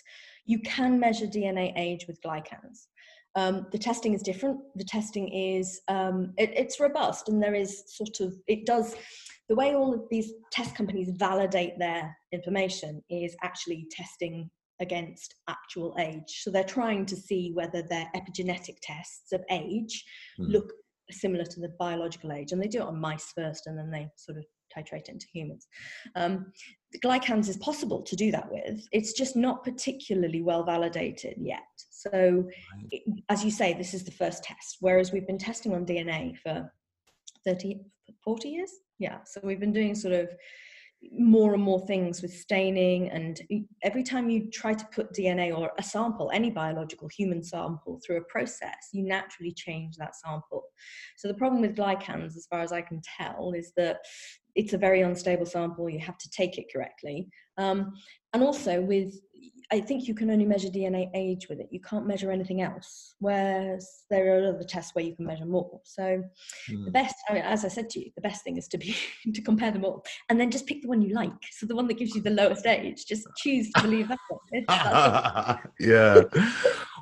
You can measure dna age with glycans. Um, the testing is different. The testing is um, it, it's robust and there is sort of it does the way all of these test companies validate their information is actually testing against actual age. So they're trying to see whether their epigenetic tests of age mm. look similar to the biological age. And they do it on mice first and then they sort of titrate it into humans. Um, glycans is possible to do that with. It's just not particularly well validated yet. So, it, as you say, this is the first test, whereas we've been testing on DNA for 30, 40 years. Yeah. So we've been doing sort of more and more things with staining and every time you try to put dna or a sample any biological human sample through a process you naturally change that sample. So the problem with glycans as far as i can tell is that it's a very unstable sample you have to take it correctly. Um, and also with I think you can only measure DNA age with it. You can't measure anything else. Whereas there are other tests where you can measure more. So mm. the hmm. best, I mean, as I said to you, the best thing is to be to compare them all, and then just pick the one you like. So the one that gives you the lowest age, just choose to believe that one. yeah.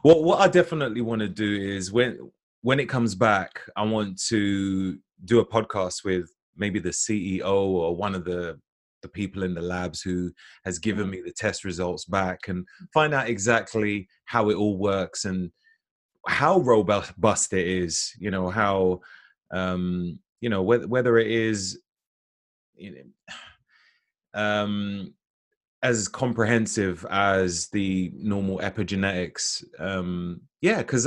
well, what I definitely want to do is when when it comes back, I want to do a podcast with maybe the CEO or one of the the people in the labs who has given me the test results back and find out exactly how it all works and how robust it is you know how um you know whether, whether it is you know, um as comprehensive as the normal epigenetics um yeah because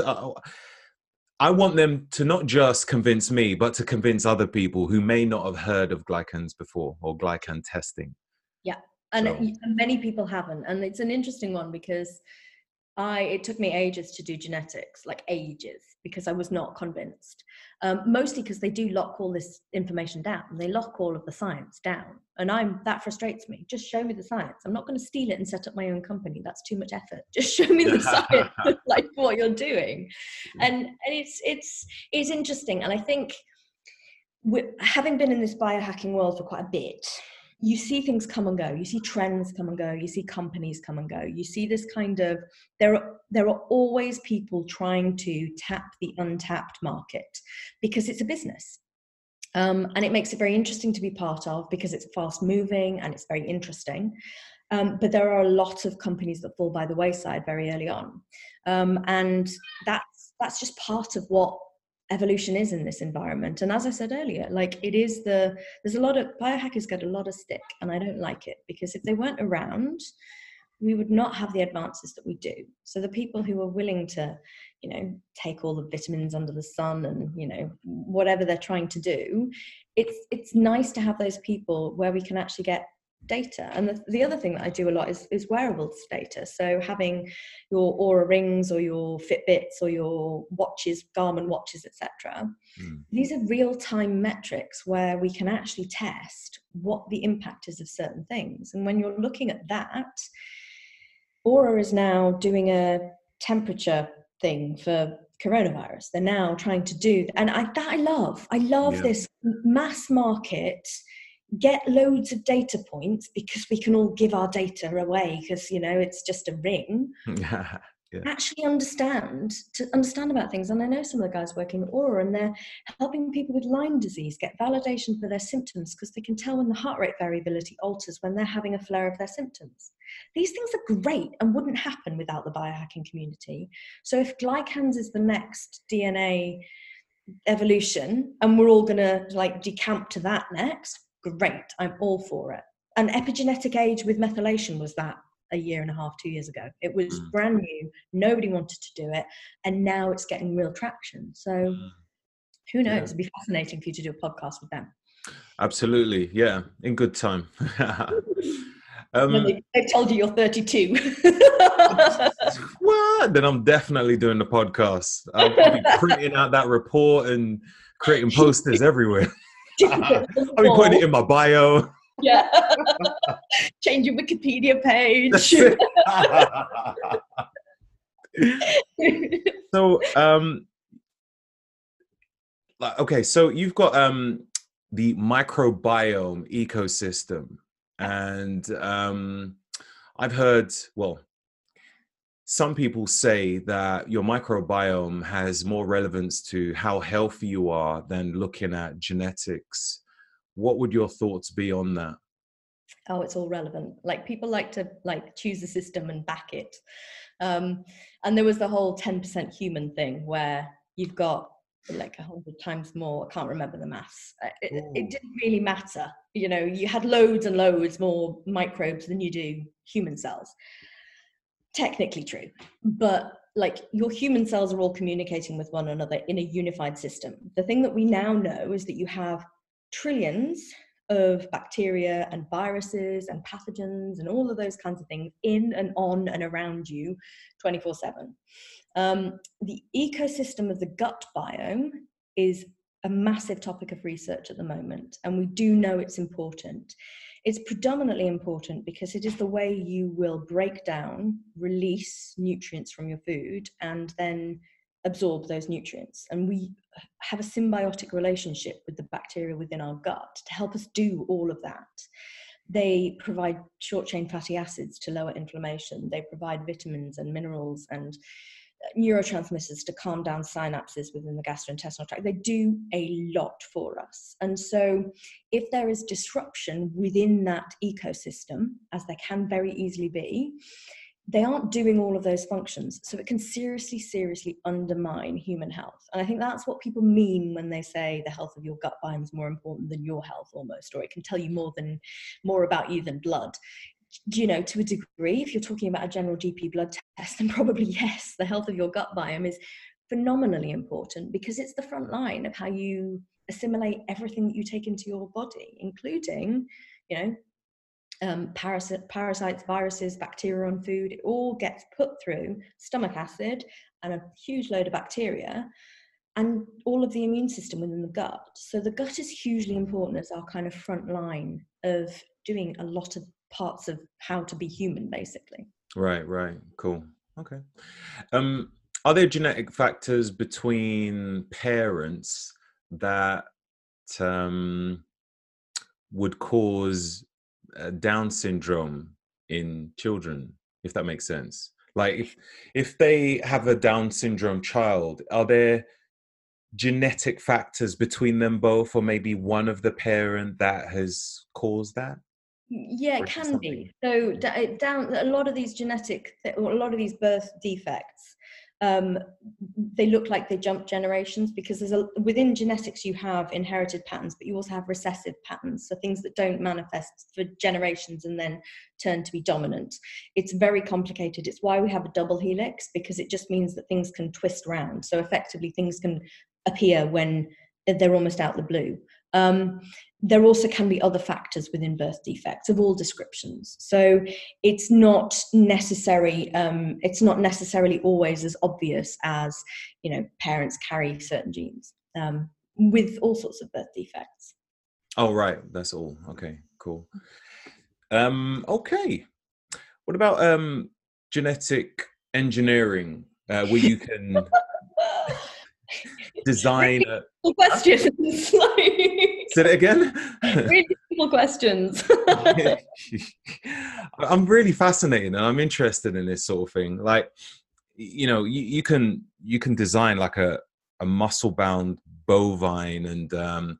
I want them to not just convince me, but to convince other people who may not have heard of glycans before or glycan testing. Yeah, and so. many people haven't. And it's an interesting one because I it took me ages to do genetics, like ages, because I was not convinced. Um, mostly because they do lock all this information down. They lock all of the science down, and I'm that frustrates me. Just show me the science. I'm not going to steal it and set up my own company. That's too much effort. Just show me the science, like what you're doing, and and it's it's it's interesting. And I think having been in this biohacking world for quite a bit you see things come and go. You see trends come and go. You see companies come and go. You see this kind of there are there are always people trying to tap the untapped market because it's a business. Um, and it makes it very interesting to be part of because it's fast moving and it's very interesting. Um, but there are a lot of companies that fall by the wayside very early on. Um, and that's that's just part of what evolution is in this environment. And as i said earlier like it is the there's a lot of biohackers get a lot of stick and i don't like it because if they weren't around we would not have the advances that we do. So the people who are willing to you know take all the vitamins under the sun and you know whatever they're trying to do it's it's nice to have those people where we can actually get data. And the, the other thing that I do a lot is, is wearables data. So having your Oura rings or your Fitbits or your watches, Garmin watches, etc. Mm. These are real-time metrics where we can actually test what the impact is of certain things. And when you're looking at that, Oura is now doing a temperature thing for coronavirus. They're now trying to do, and I that I love. I love yeah. this mass market get loads of data points because we can all give our data away because you know it's just a ring. Yeah. actually understand to understand about things and i know some of the guys working at Oura and they're helping people with lyme disease get validation for their symptoms because they can tell when the heart rate variability alters when they're having a flare of their symptoms. These things are great and wouldn't happen without the biohacking community. So if glycans is the next dna evolution and we're all going to like decamp to that next great. I'm all for it. And epigenetic age with methylation was that a year and a half, two years ago. It was mm. brand new. Nobody wanted to do it. And now it's getting real traction. So mm. who knows? Yeah. It'd be fascinating for you to do a podcast with them. Absolutely. Yeah. In good time. um, they, they told you you're 32. well, then I'm definitely doing the podcast. I'll be printing out that report and creating posters everywhere. I'll be putting it in my bio. Yeah. Change your Wikipedia page. so, um, okay, so you've got um, the microbiome ecosystem. And um, I've heard, well, some people say that your microbiome has more relevance to how healthy you are than looking at genetics. What would your thoughts be on that? Oh, it's all relevant. Like people like to like choose a system and back it. Um, and there was the whole 10% human thing where you've got like a hundred times more. I can't remember the maths. It, it, didn't really matter. You know, you had loads and loads more microbes than you do human cells. Technically true, but like your human cells are all communicating with one another in a unified system. The thing that we now know is that you have trillions of bacteria and viruses and pathogens and all of those kinds of things in and on and around you 24 7 um, the ecosystem of the gut biome is a massive topic of research at the moment, and we do know it's important. It's predominantly important because it is the way you will break down, release nutrients from your food, and then absorb those nutrients. And we have a symbiotic relationship with the bacteria within our gut to help us do all of that. They provide short chain fatty acids to lower inflammation, they provide vitamins and minerals and neurotransmitters to calm down synapses within the gastrointestinal tract. They do a lot for us. And so, if there is disruption within that ecosystem, as there can very easily be, they aren't doing all of those functions. So, it can seriously, seriously undermine human health. And I think that's what people mean when they say the health of your gut biome is more important than your health almost, or it can tell you more than more about you than blood you know, to a degree, if you're talking about a general GP blood test, then probably yes, the health of your gut biome is phenomenally important because it's the front line of how you assimilate everything that you take into your body, including, you know, um, parasit- parasites, viruses, bacteria on food. It all gets put through stomach acid and a huge load of bacteria and all of the immune system within the gut. So the gut is hugely important as our kind of front line of doing a lot of parts of how to be human basically. Right right. Cool. Okay. Um are there genetic factors between parents that um would cause uh, down syndrome in children if that makes sense? Like if if they have a down syndrome child are there genetic factors between them both or maybe one of the parent that has caused that yeah it can be. so down a lot of these genetic a lot of these birth defects um, they look like they jump generations because there's a within genetics you have inherited patterns but you also have recessive patterns so things that don't manifest for generations and then turn to be dominant. It's very complicated. It's why we have a double helix because it just means that things can twist around so effectively things can appear when they're almost out the blue um, there also can be other factors within birth defects of all descriptions. So it's not necessary. Um, it's not necessarily always as obvious as you know parents carry certain genes um, with all sorts of birth defects. Oh right, that's all. Okay, cool. Um, okay, what about um, genetic engineering, uh, where you can design a questions? Say it again. really simple questions. I'm really fascinated and I'm interested in this sort of thing. Like, you know, you, you can you can design like a a muscle bound bovine and um,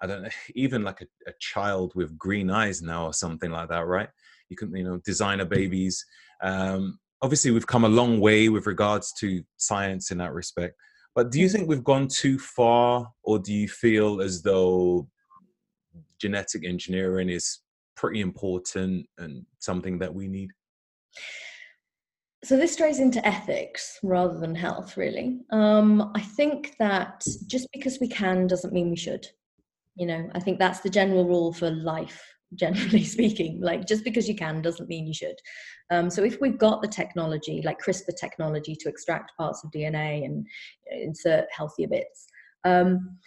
I don't know, even like a, a, child with green eyes now or something like that, right? You can, you know, designer babies. Um, obviously, we've come a long way with regards to science in that respect. But do you think we've gone too far, or do you feel as though genetic engineering is pretty important and something that we need? So this strays into ethics rather than health, really. Um, I think that just because we can doesn't mean we should. You know, I think that's the general rule for life generally speaking like just because you can doesn't mean you should. Um, so if we've got the technology like crispr technology to extract parts of dna and insert healthier bits um,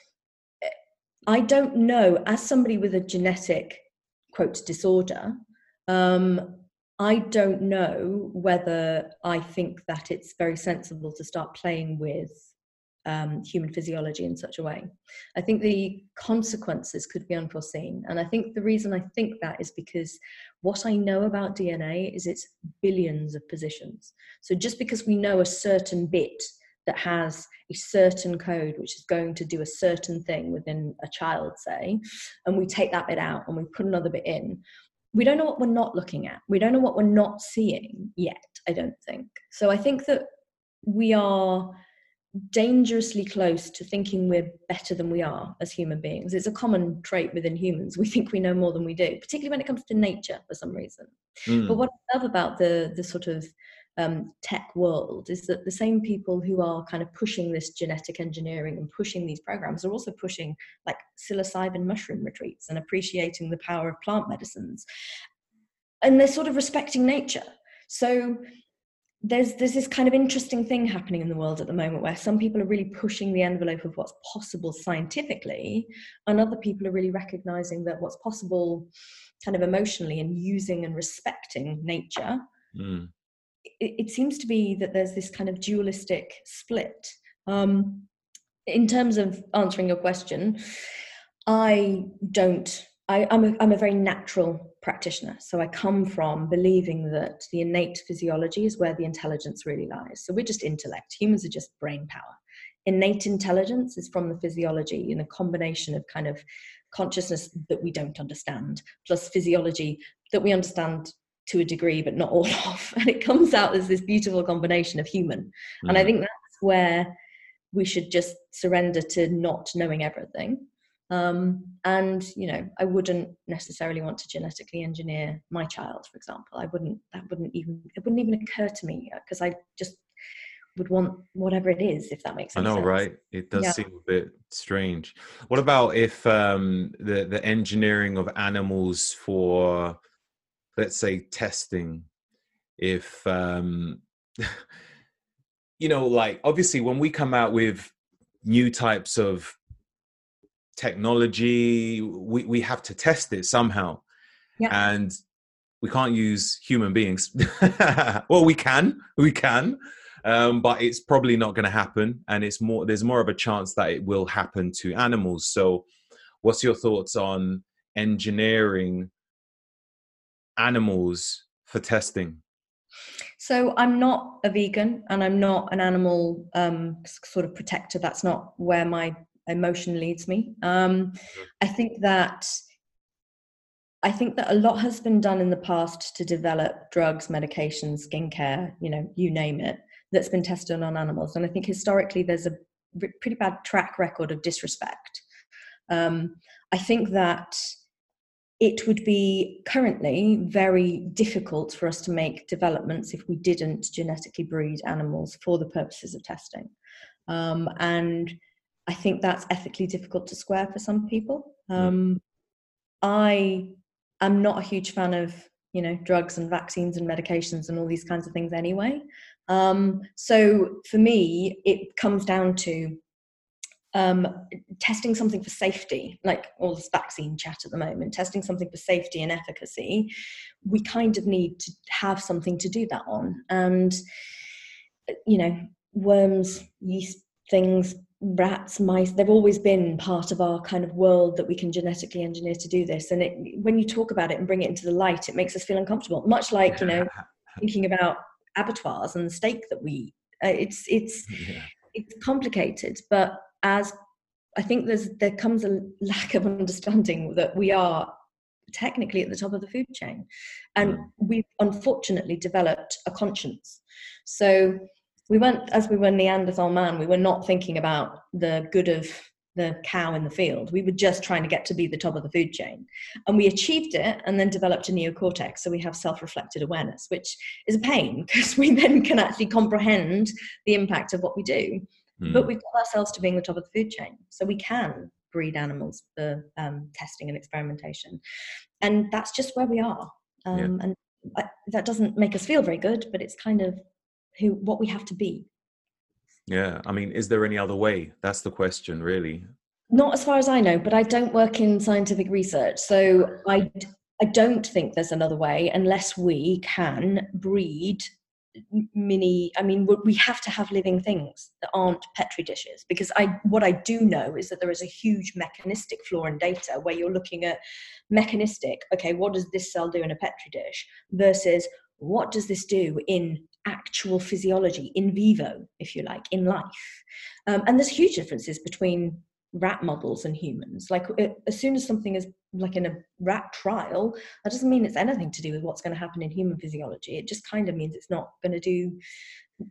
i don't know as somebody with a genetic quote disorder um, i don't know whether i think that it's very sensible to start playing with um, human physiology in such a way. I think the consequences could be unforeseen. And I think the reason I think that is because what I know about DNA is it's billions of positions. So just because we know a certain bit that has a certain code which is going to do a certain thing within a child, say, and we take that bit out and we put another bit in, we don't know what we're not looking at. We don't know what we're not seeing yet, I don't think. So I think that we are dangerously close to thinking we're better than we are as human beings. It's a common trait within humans. We think we know more than we do, particularly when it comes to nature for some reason. Mm. But what I love about the the sort of um, tech world is that the same people who are kind of pushing this genetic engineering and pushing these programs are also pushing like psilocybin mushroom retreats and appreciating the power of plant medicines. And they're sort of respecting nature. So there's there's this kind of interesting thing happening in the world at the moment where some people are really pushing the envelope of what's possible scientifically and other people are really recognizing that what's possible kind of emotionally and using and respecting nature mm. it, it, seems to be that there's this kind of dualistic split um, in terms of answering your question i don't I, am a, I'm a very natural practitioner. So I come from believing that the innate physiology is where the intelligence really lies. So we're just intellect. Humans are just brain power. Innate intelligence is from the physiology in a combination of kind of consciousness that we don't understand, plus physiology that we understand to a degree, but not all of. And it comes out as this beautiful combination of human. Mm. And I mm. think that's where we should just surrender to not knowing everything um, and you know, I wouldn't necessarily want to genetically engineer my child, for example. I wouldn't. That wouldn't even. It wouldn't even occur to me because uh, I just would want whatever it is, if that makes sense. I know, sense. right? It does yeah. seem a bit strange. What about if um, the the engineering of animals for, let's say, testing? If um, you know, like obviously, when we come out with new types of technology we, we have to test it somehow. Yeah. and we can't use human beings. Well we can we can um, but it's probably not going to happen. And it's more there's more of a chance that it will happen to animals. So what's your thoughts on engineering animals for testing? So i'm not a vegan and i'm not an animal um, sort of protector. That's not where my emotion leads me. Um, mm-hmm. I think that I think that a lot has been done in the past to develop drugs, medications, skincare, you know, you name it, that's been tested on animals. And I think historically there's a pretty bad track record of disrespect. Um, I think that it would be currently very difficult for us to make developments if we didn't genetically breed animals for the purposes of testing. Um, and I think that's ethically difficult to square for some people. Um, I am not a huge fan of you know drugs and vaccines and medications and all these kinds of things anyway. Um, so for me, it comes down to um, testing something for safety, like all this vaccine chat at the moment, testing something for safety and efficacy. We kind of need to have something to do that on, and you know, worms, yeast things rats mice they've always been part of our kind of world that we can genetically engineer to do this and it, when you talk about it and bring it into the light it makes us feel uncomfortable much like you know thinking about abattoirs and the steak that we eat uh, it's it's yeah. it's complicated but as i think there's there comes a lack of understanding that we are technically at the top of the food chain and mm. we've unfortunately developed a conscience so we weren't as we were Neanderthal man, we were not thinking about the good of the cow in the field. We were just trying to get to be the top of the food chain. And we achieved it and then developed a neocortex. So we have self reflected awareness, which is a pain because we then can actually comprehend the impact of what we do. Mm. But we've got ourselves to being the top of the food chain. So we can breed animals for um, testing and experimentation. And that's just where we are. Um, yeah. And I, that doesn't make us feel very good, but it's kind of who what we have to be. Yeah i mean is there any other way? That's the question really. Not as far as i know but i don't work in scientific research so i i don't think there's another way unless we can breed mini i mean we have to have living things that aren't petri dishes because i what i do know is that there is a huge mechanistic flaw in data where you're looking at mechanistic okay what does this cell do in a petri dish versus what does this do in actual physiology in vivo if you like in life. Um, and there's huge differences between rat models and humans. Like it, as soon as something is like in a rat trial that doesn't mean it's anything to do with what's going to happen in human physiology. It just kind of means it's not going to do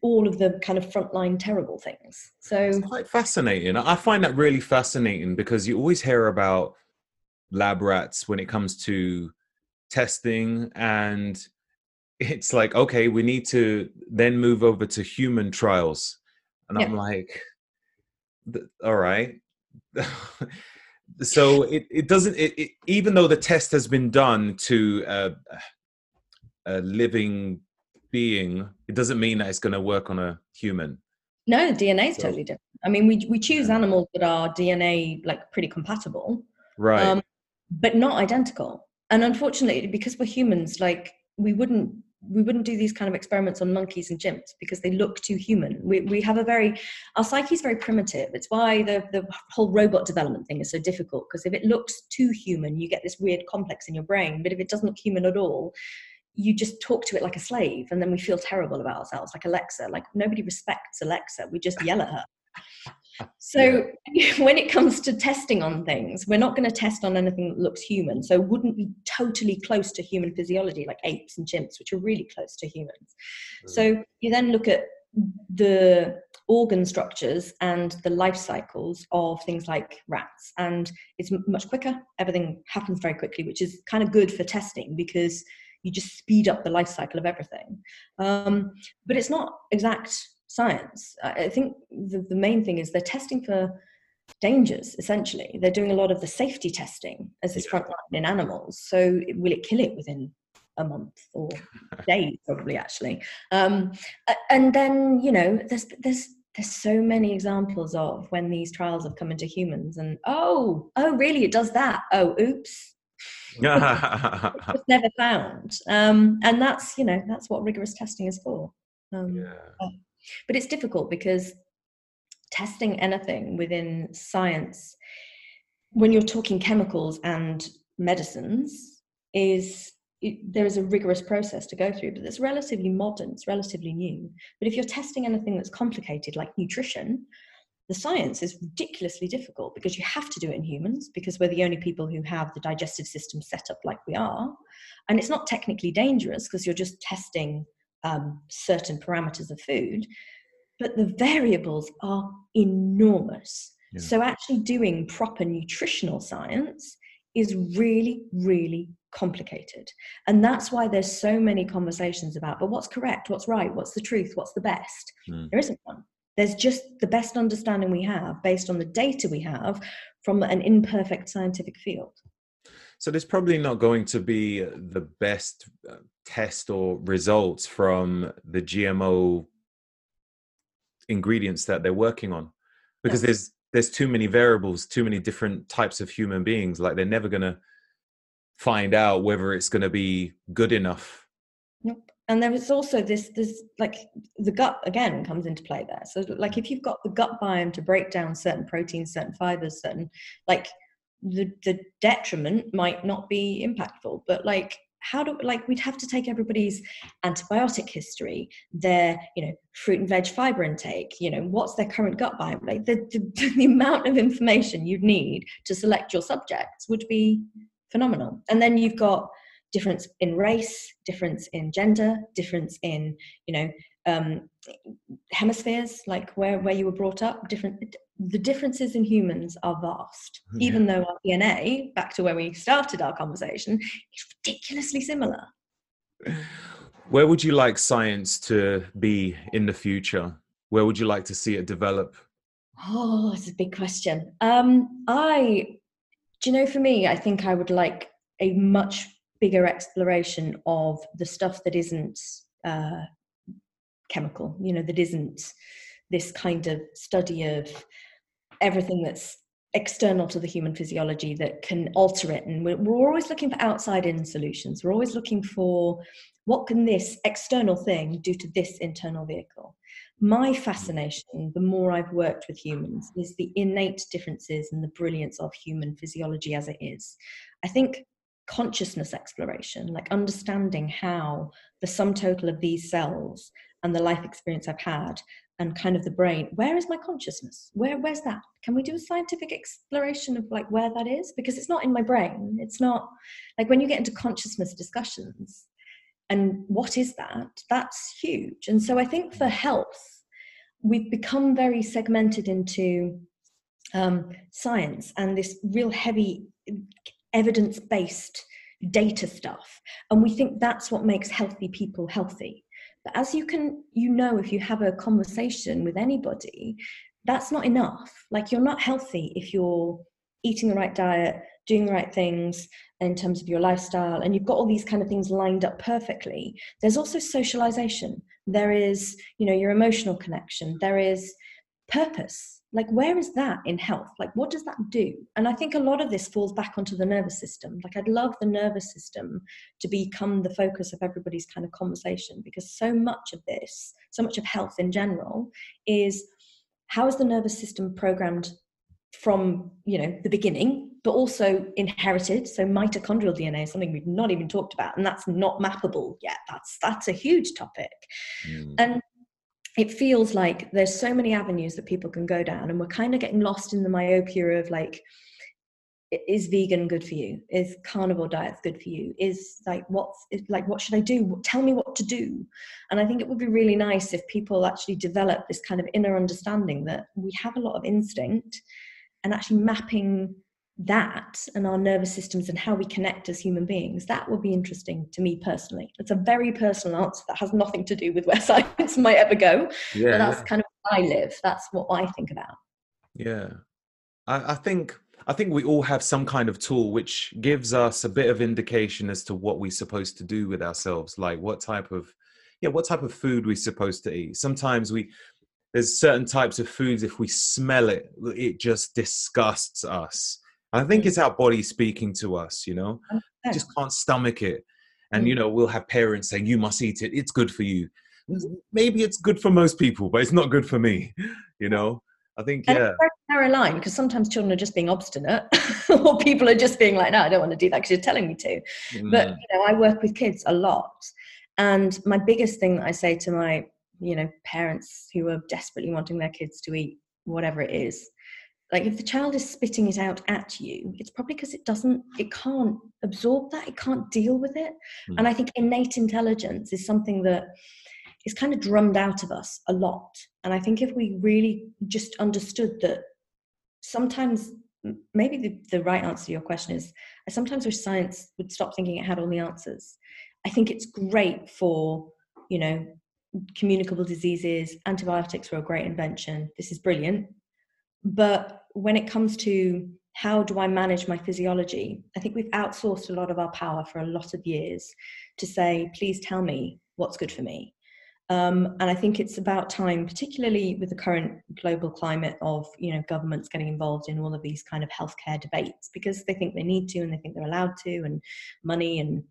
all of the kind of frontline terrible things. So it's quite fascinating. I find that really fascinating because you always hear about lab rats when it comes to testing and it's like okay we need to then move over to human trials. And yeah. i'm like all right. So it, it doesn't it, it, even though the test has been done to a, a living being it doesn't mean that it's going to work on a human. No dna is so, totally different. I mean we, we choose yeah. animals that are dna like pretty compatible right. um, but not identical. And unfortunately because we're humans like we wouldn't we wouldn't do these kind of experiments on monkeys and chimps because they look too human. We, we have a very, our psyche is very primitive. It's why the, the whole robot development thing is so difficult because if it looks too human, you get this weird complex in your brain. But if it doesn't look human at all, you just talk to it like a slave and then we feel terrible about ourselves, like Alexa. Like nobody respects Alexa. We just yell at her. So yeah. when it comes to testing on things, we're not going to test on anything that looks human. So wouldn't be totally close to human physiology, like apes and chimps, which are really close to humans. Mm. So you then look at the organ structures and the life cycles of things like rats and it's much quicker everything happens very quickly which is kind of good for testing because you just speed up the life cycle of everything um, but it's not exact science. I think the, the main thing is they're testing for dangers essentially. They're doing a lot of the safety testing as this front line in animals. So will it kill it within a month or days probably actually? Um, and then you know there's there's there's so many examples of when these trials have come into humans and oh oh really? It does that? Oh oops. It's never found. Um, and that's you know that's what rigorous testing is for. Um, yeah. But it's difficult because testing anything within science, when you're talking chemicals and medicines, is it, there is a rigorous process to go through, but it's relatively modern, it's relatively new. But if you're testing anything that's complicated, like nutrition, the science is ridiculously difficult because you have to do it in humans because we're the only people who have the digestive system set up like we are. And it's not technically dangerous because you're just testing um, certain parameters of food, but the variables are enormous. Yeah. So, actually, doing proper nutritional science is really, really complicated. And that's why there's so many conversations about, but what's correct? What's right? What's the truth? What's the best? Mm. There isn't one. There's just the best understanding we have based on the data we have from an imperfect scientific field. So there's probably not going to be the best uh, test or results from the GMO ingredients that they're working on because yes. there's there's too many variables, too many different types of human beings. Like they're never going to find out whether it's going to be good enough. Nope. And there is also this this like the gut again comes into play there. So like if you've got the gut biome to break down certain proteins, certain fibers, certain like the the detriment might not be impactful but like how do like we'd have to take everybody's antibiotic history their you know fruit and veg fiber intake you know what's their current gut biome like the, the, the amount of information you'd need to select your subjects would be phenomenal. And then you've got difference in race difference in gender difference in you know um, hemispheres like where where you were brought up different the differences in humans are vast, yeah. even though our DNA, back to where we started our conversation, is ridiculously similar. Where would you like science to be in the future? Where would you like to see it develop? Oh, it's a big question. Um, I, do you know, for me, I think I would like a much bigger exploration of the stuff that isn't uh, chemical, you know, that isn't this kind of study of everything that's external to the human physiology that can alter it. And we're, we're always looking for outside in solutions. We're always looking for what can this external thing do to this internal vehicle? My fascination the more i've worked with humans is the innate differences and the brilliance of human physiology as it is. I think consciousness exploration like understanding how the sum total of these cells and the life experience i've had and kind of the brain where is my consciousness? Where where's that? Can we do a scientific exploration of like where that is? Because it's not in my brain. It's not like when you get into consciousness discussions and what is that? That's huge. And so i think for health we've become very segmented into um, science and this real heavy evidence based data stuff. And we think that's what makes healthy people healthy but as you can, you know, if you have a conversation with anybody, that's not enough. Like you're not healthy if you're eating the right diet, doing the right things in terms of your lifestyle, and you've got all these kind of things lined up perfectly. There's also socialization. There is, you know, your emotional connection. There is purpose like where is that in health? Like what does that do? And i think a lot of this falls back onto the nervous system. Like i'd love the nervous system to become the focus of everybody's kind of conversation because so much of this so much of health in general is how is the nervous system programmed from you know the beginning but also inherited? So mitochondrial dna is something we've not even talked about and that's not mappable yet. That's that's a huge topic. Mm. and it feels like there's so many avenues that people can go down and we're kind of getting lost in the myopia of like is vegan good for you? Is carnivore diet good for you? Is like what's is like what should i do? Tell me what to do. And i think it would be really nice if people actually develop this kind of inner understanding that we have a lot of instinct and actually mapping that and our nervous systems and how we connect as human beings, that would be interesting to me personally. It's a very personal answer that has nothing to do with where science might ever go. Yeah, but that's yeah. kind of where I live. That's what I think about. Yeah. I, I think I think we all have some kind of tool which gives us a bit of indication as to what we're supposed to do with ourselves, like what type of yeah, what type of food we're supposed to eat. Sometimes we there's certain types of foods if we smell it, it just disgusts us I think it's our body speaking to us, you know, okay. just can't stomach it. And, you mm. know, we'll have parents saying, you must eat it. It's good for you. Maybe it's good for most people, but it's not good for me, you know? I think, and yeah. It's narrow line because sometimes children are just being obstinate or people are just being like, no, I don't want to do that because you're telling me to. Mm. But, you know, I work with kids a lot. And my biggest thing that I say to my, you know, parents who are desperately wanting their kids to eat whatever it is, like if the child is spitting it out at you it's probably because it doesn't it can't absorb that it can't deal with it. Mm. and i think innate intelligence is something that is kind of drummed out of us a lot. And i think if we really just understood that sometimes maybe the, the right answer to your question is I sometimes wish science would stop thinking it had all the answers. I think it's great for you know communicable diseases antibiotics were a great invention this is brilliant but when it comes to how do I manage my physiology, I think we've outsourced a lot of our power for a lot of years to say, please tell me what's good for me. Um, and I think it's about time, particularly with the current global climate of you know governments getting involved in all of these kind of healthcare debates because they think they need to and they think they're allowed to, and money and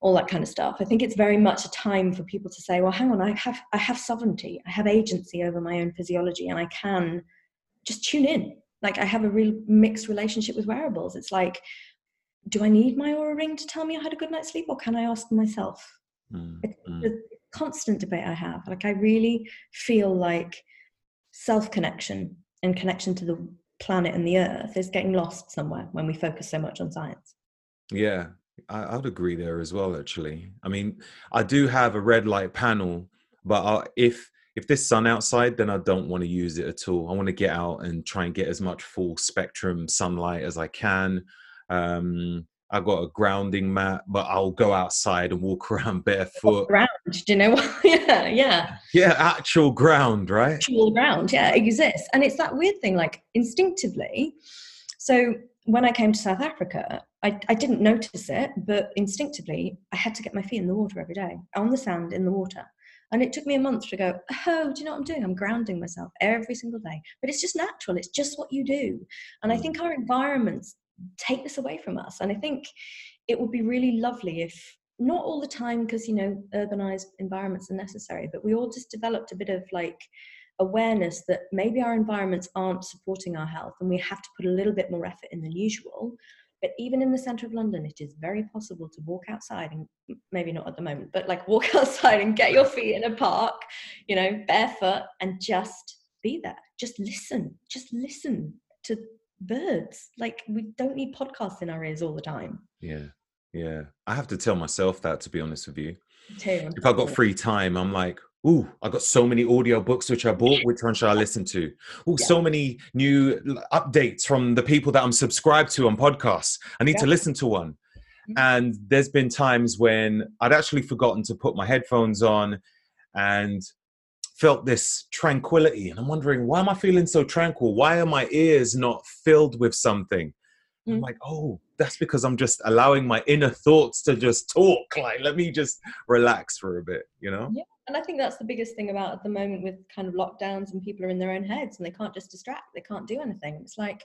all that kind of stuff. I think it's very much a time for people to say, well, hang on, I have I have sovereignty, I have agency over my own physiology, and I can just tune in. Like I have a real mixed relationship with wearables. It's like, do I need my Oura ring to tell me I had a good night's sleep, or can I ask myself? Mm, it's mm. a constant debate I have. Like I really feel like self connection and connection to the planet and the earth is getting lost somewhere when we focus so much on science. Yeah, I, would agree there as well. Actually, I mean, I do have a red light panel, but I, if if there's sun outside, then I don't want to use it at all. I want to get out and try and get as much full spectrum sunlight as I can. Um, I got a grounding mat, but I'll go outside and walk around barefoot. Ground, do you know what? yeah, yeah. Yeah, actual ground, right? Actual ground, yeah, exists. And it's that weird thing, like instinctively. So when I came to South Africa, I, I didn't notice it, but instinctively, I had to get my feet in the water every day, on the sand, in the water And it took me a month to go, oh, do you know what I'm doing? I'm grounding myself every single day. But it's just natural, it's just what you do. And I mm. think our environments take this away from us. And I think it would be really lovely if not all the time because you know urbanized environments are necessary but we all just developed a bit of like awareness that maybe our environments aren't supporting our health and we have to put a little bit more effort in than usual but even in the center of london it is very possible to walk outside and maybe not at the moment but like walk outside and get your feet in a park you know barefoot and just be there. Just listen. Just listen to birds. Like we don't need podcasts in our ears all the time. Yeah. Yeah, I have to tell myself that to be honest with you. If I've got free time, I'm like, ooh, I got so many audio books which I bought. Which one should I listen to? Oh, yeah. so many new updates from the people that I'm subscribed to on podcasts. I need yeah. to listen to one. Mm-hmm. And there's been times when I'd actually forgotten to put my headphones on and felt this tranquility. And I'm wondering, why am I feeling so tranquil? Why are my ears not filled with something? Mm. I'm like, oh, that's because I'm just allowing my inner thoughts to just talk. Like, let me just relax for a bit, you know? Yeah. And I think that's the biggest thing about at the moment with kind of lockdowns and people are in their own heads and they can't just distract, they can't do anything. It's like,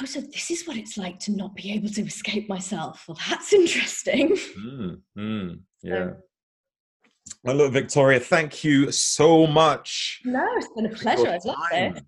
oh, so this is what it's like to not be able to escape myself. Well, that's interesting. Mm, mm, yeah. So, well, look, Victoria, thank you so much. No, it's been a pleasure. I've loved it.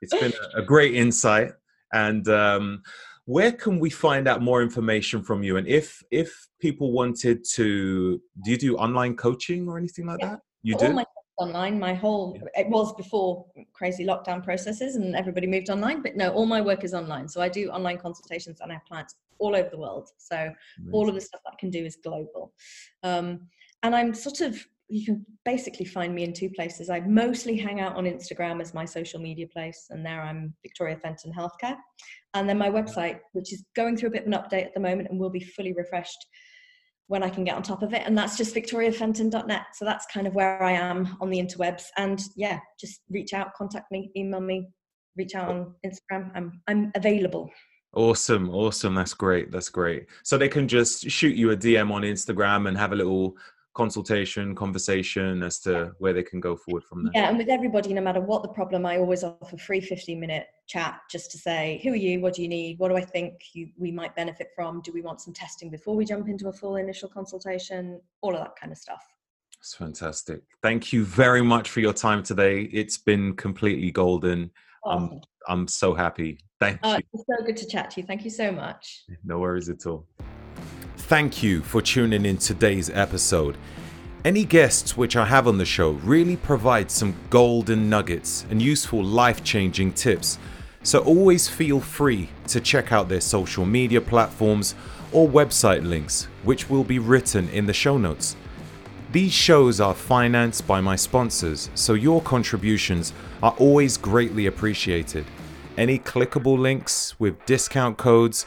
it's been a great insight and um, where can we find out more information from you? And if if people wanted to, do you do online coaching or anything like yeah. that? You All do. My online my whole it was before crazy lockdown processes and everybody moved online but no all my work is online so i do online consultations and i have clients all over the world so Amazing. all of the stuff that i can do is global um, and i'm sort of you can basically find me in two places. I mostly hang out on Instagram as my social media place, and there I'm Victoria Fenton Healthcare. And then my website, which is going through a bit of an update at the moment and will be fully refreshed when I can get on top of it. And that's just victoriafenton.net. So that's kind of where I am on the interwebs. And yeah, just reach out, contact me, email me, reach out on Instagram. I'm I'm available. Awesome, awesome. That's great. That's great. So they can just shoot you a DM on Instagram and have a little consultation, conversation as to where they can go forward from there. Yeah, and with everybody, no matter what the problem, I always offer free 15 minute chat just to say, who are you? What do you need? What do I think you, we might benefit from? Do we want some testing before we jump into a full initial consultation? All of that kind of stuff. That's fantastic. Thank you very much for your time today. It's been completely golden. I'm I'm so happy. Thank uh, you. It's so good to chat to you. Thank you so much. No worries at all. Thank you for tuning in today's episode. Any guests which I have on the show really provide some golden nuggets and useful life changing tips, so always feel free to check out their social media platforms or website links, which will be written in the show notes. These shows are financed by my sponsors, so your contributions are always greatly appreciated. Any clickable links with discount codes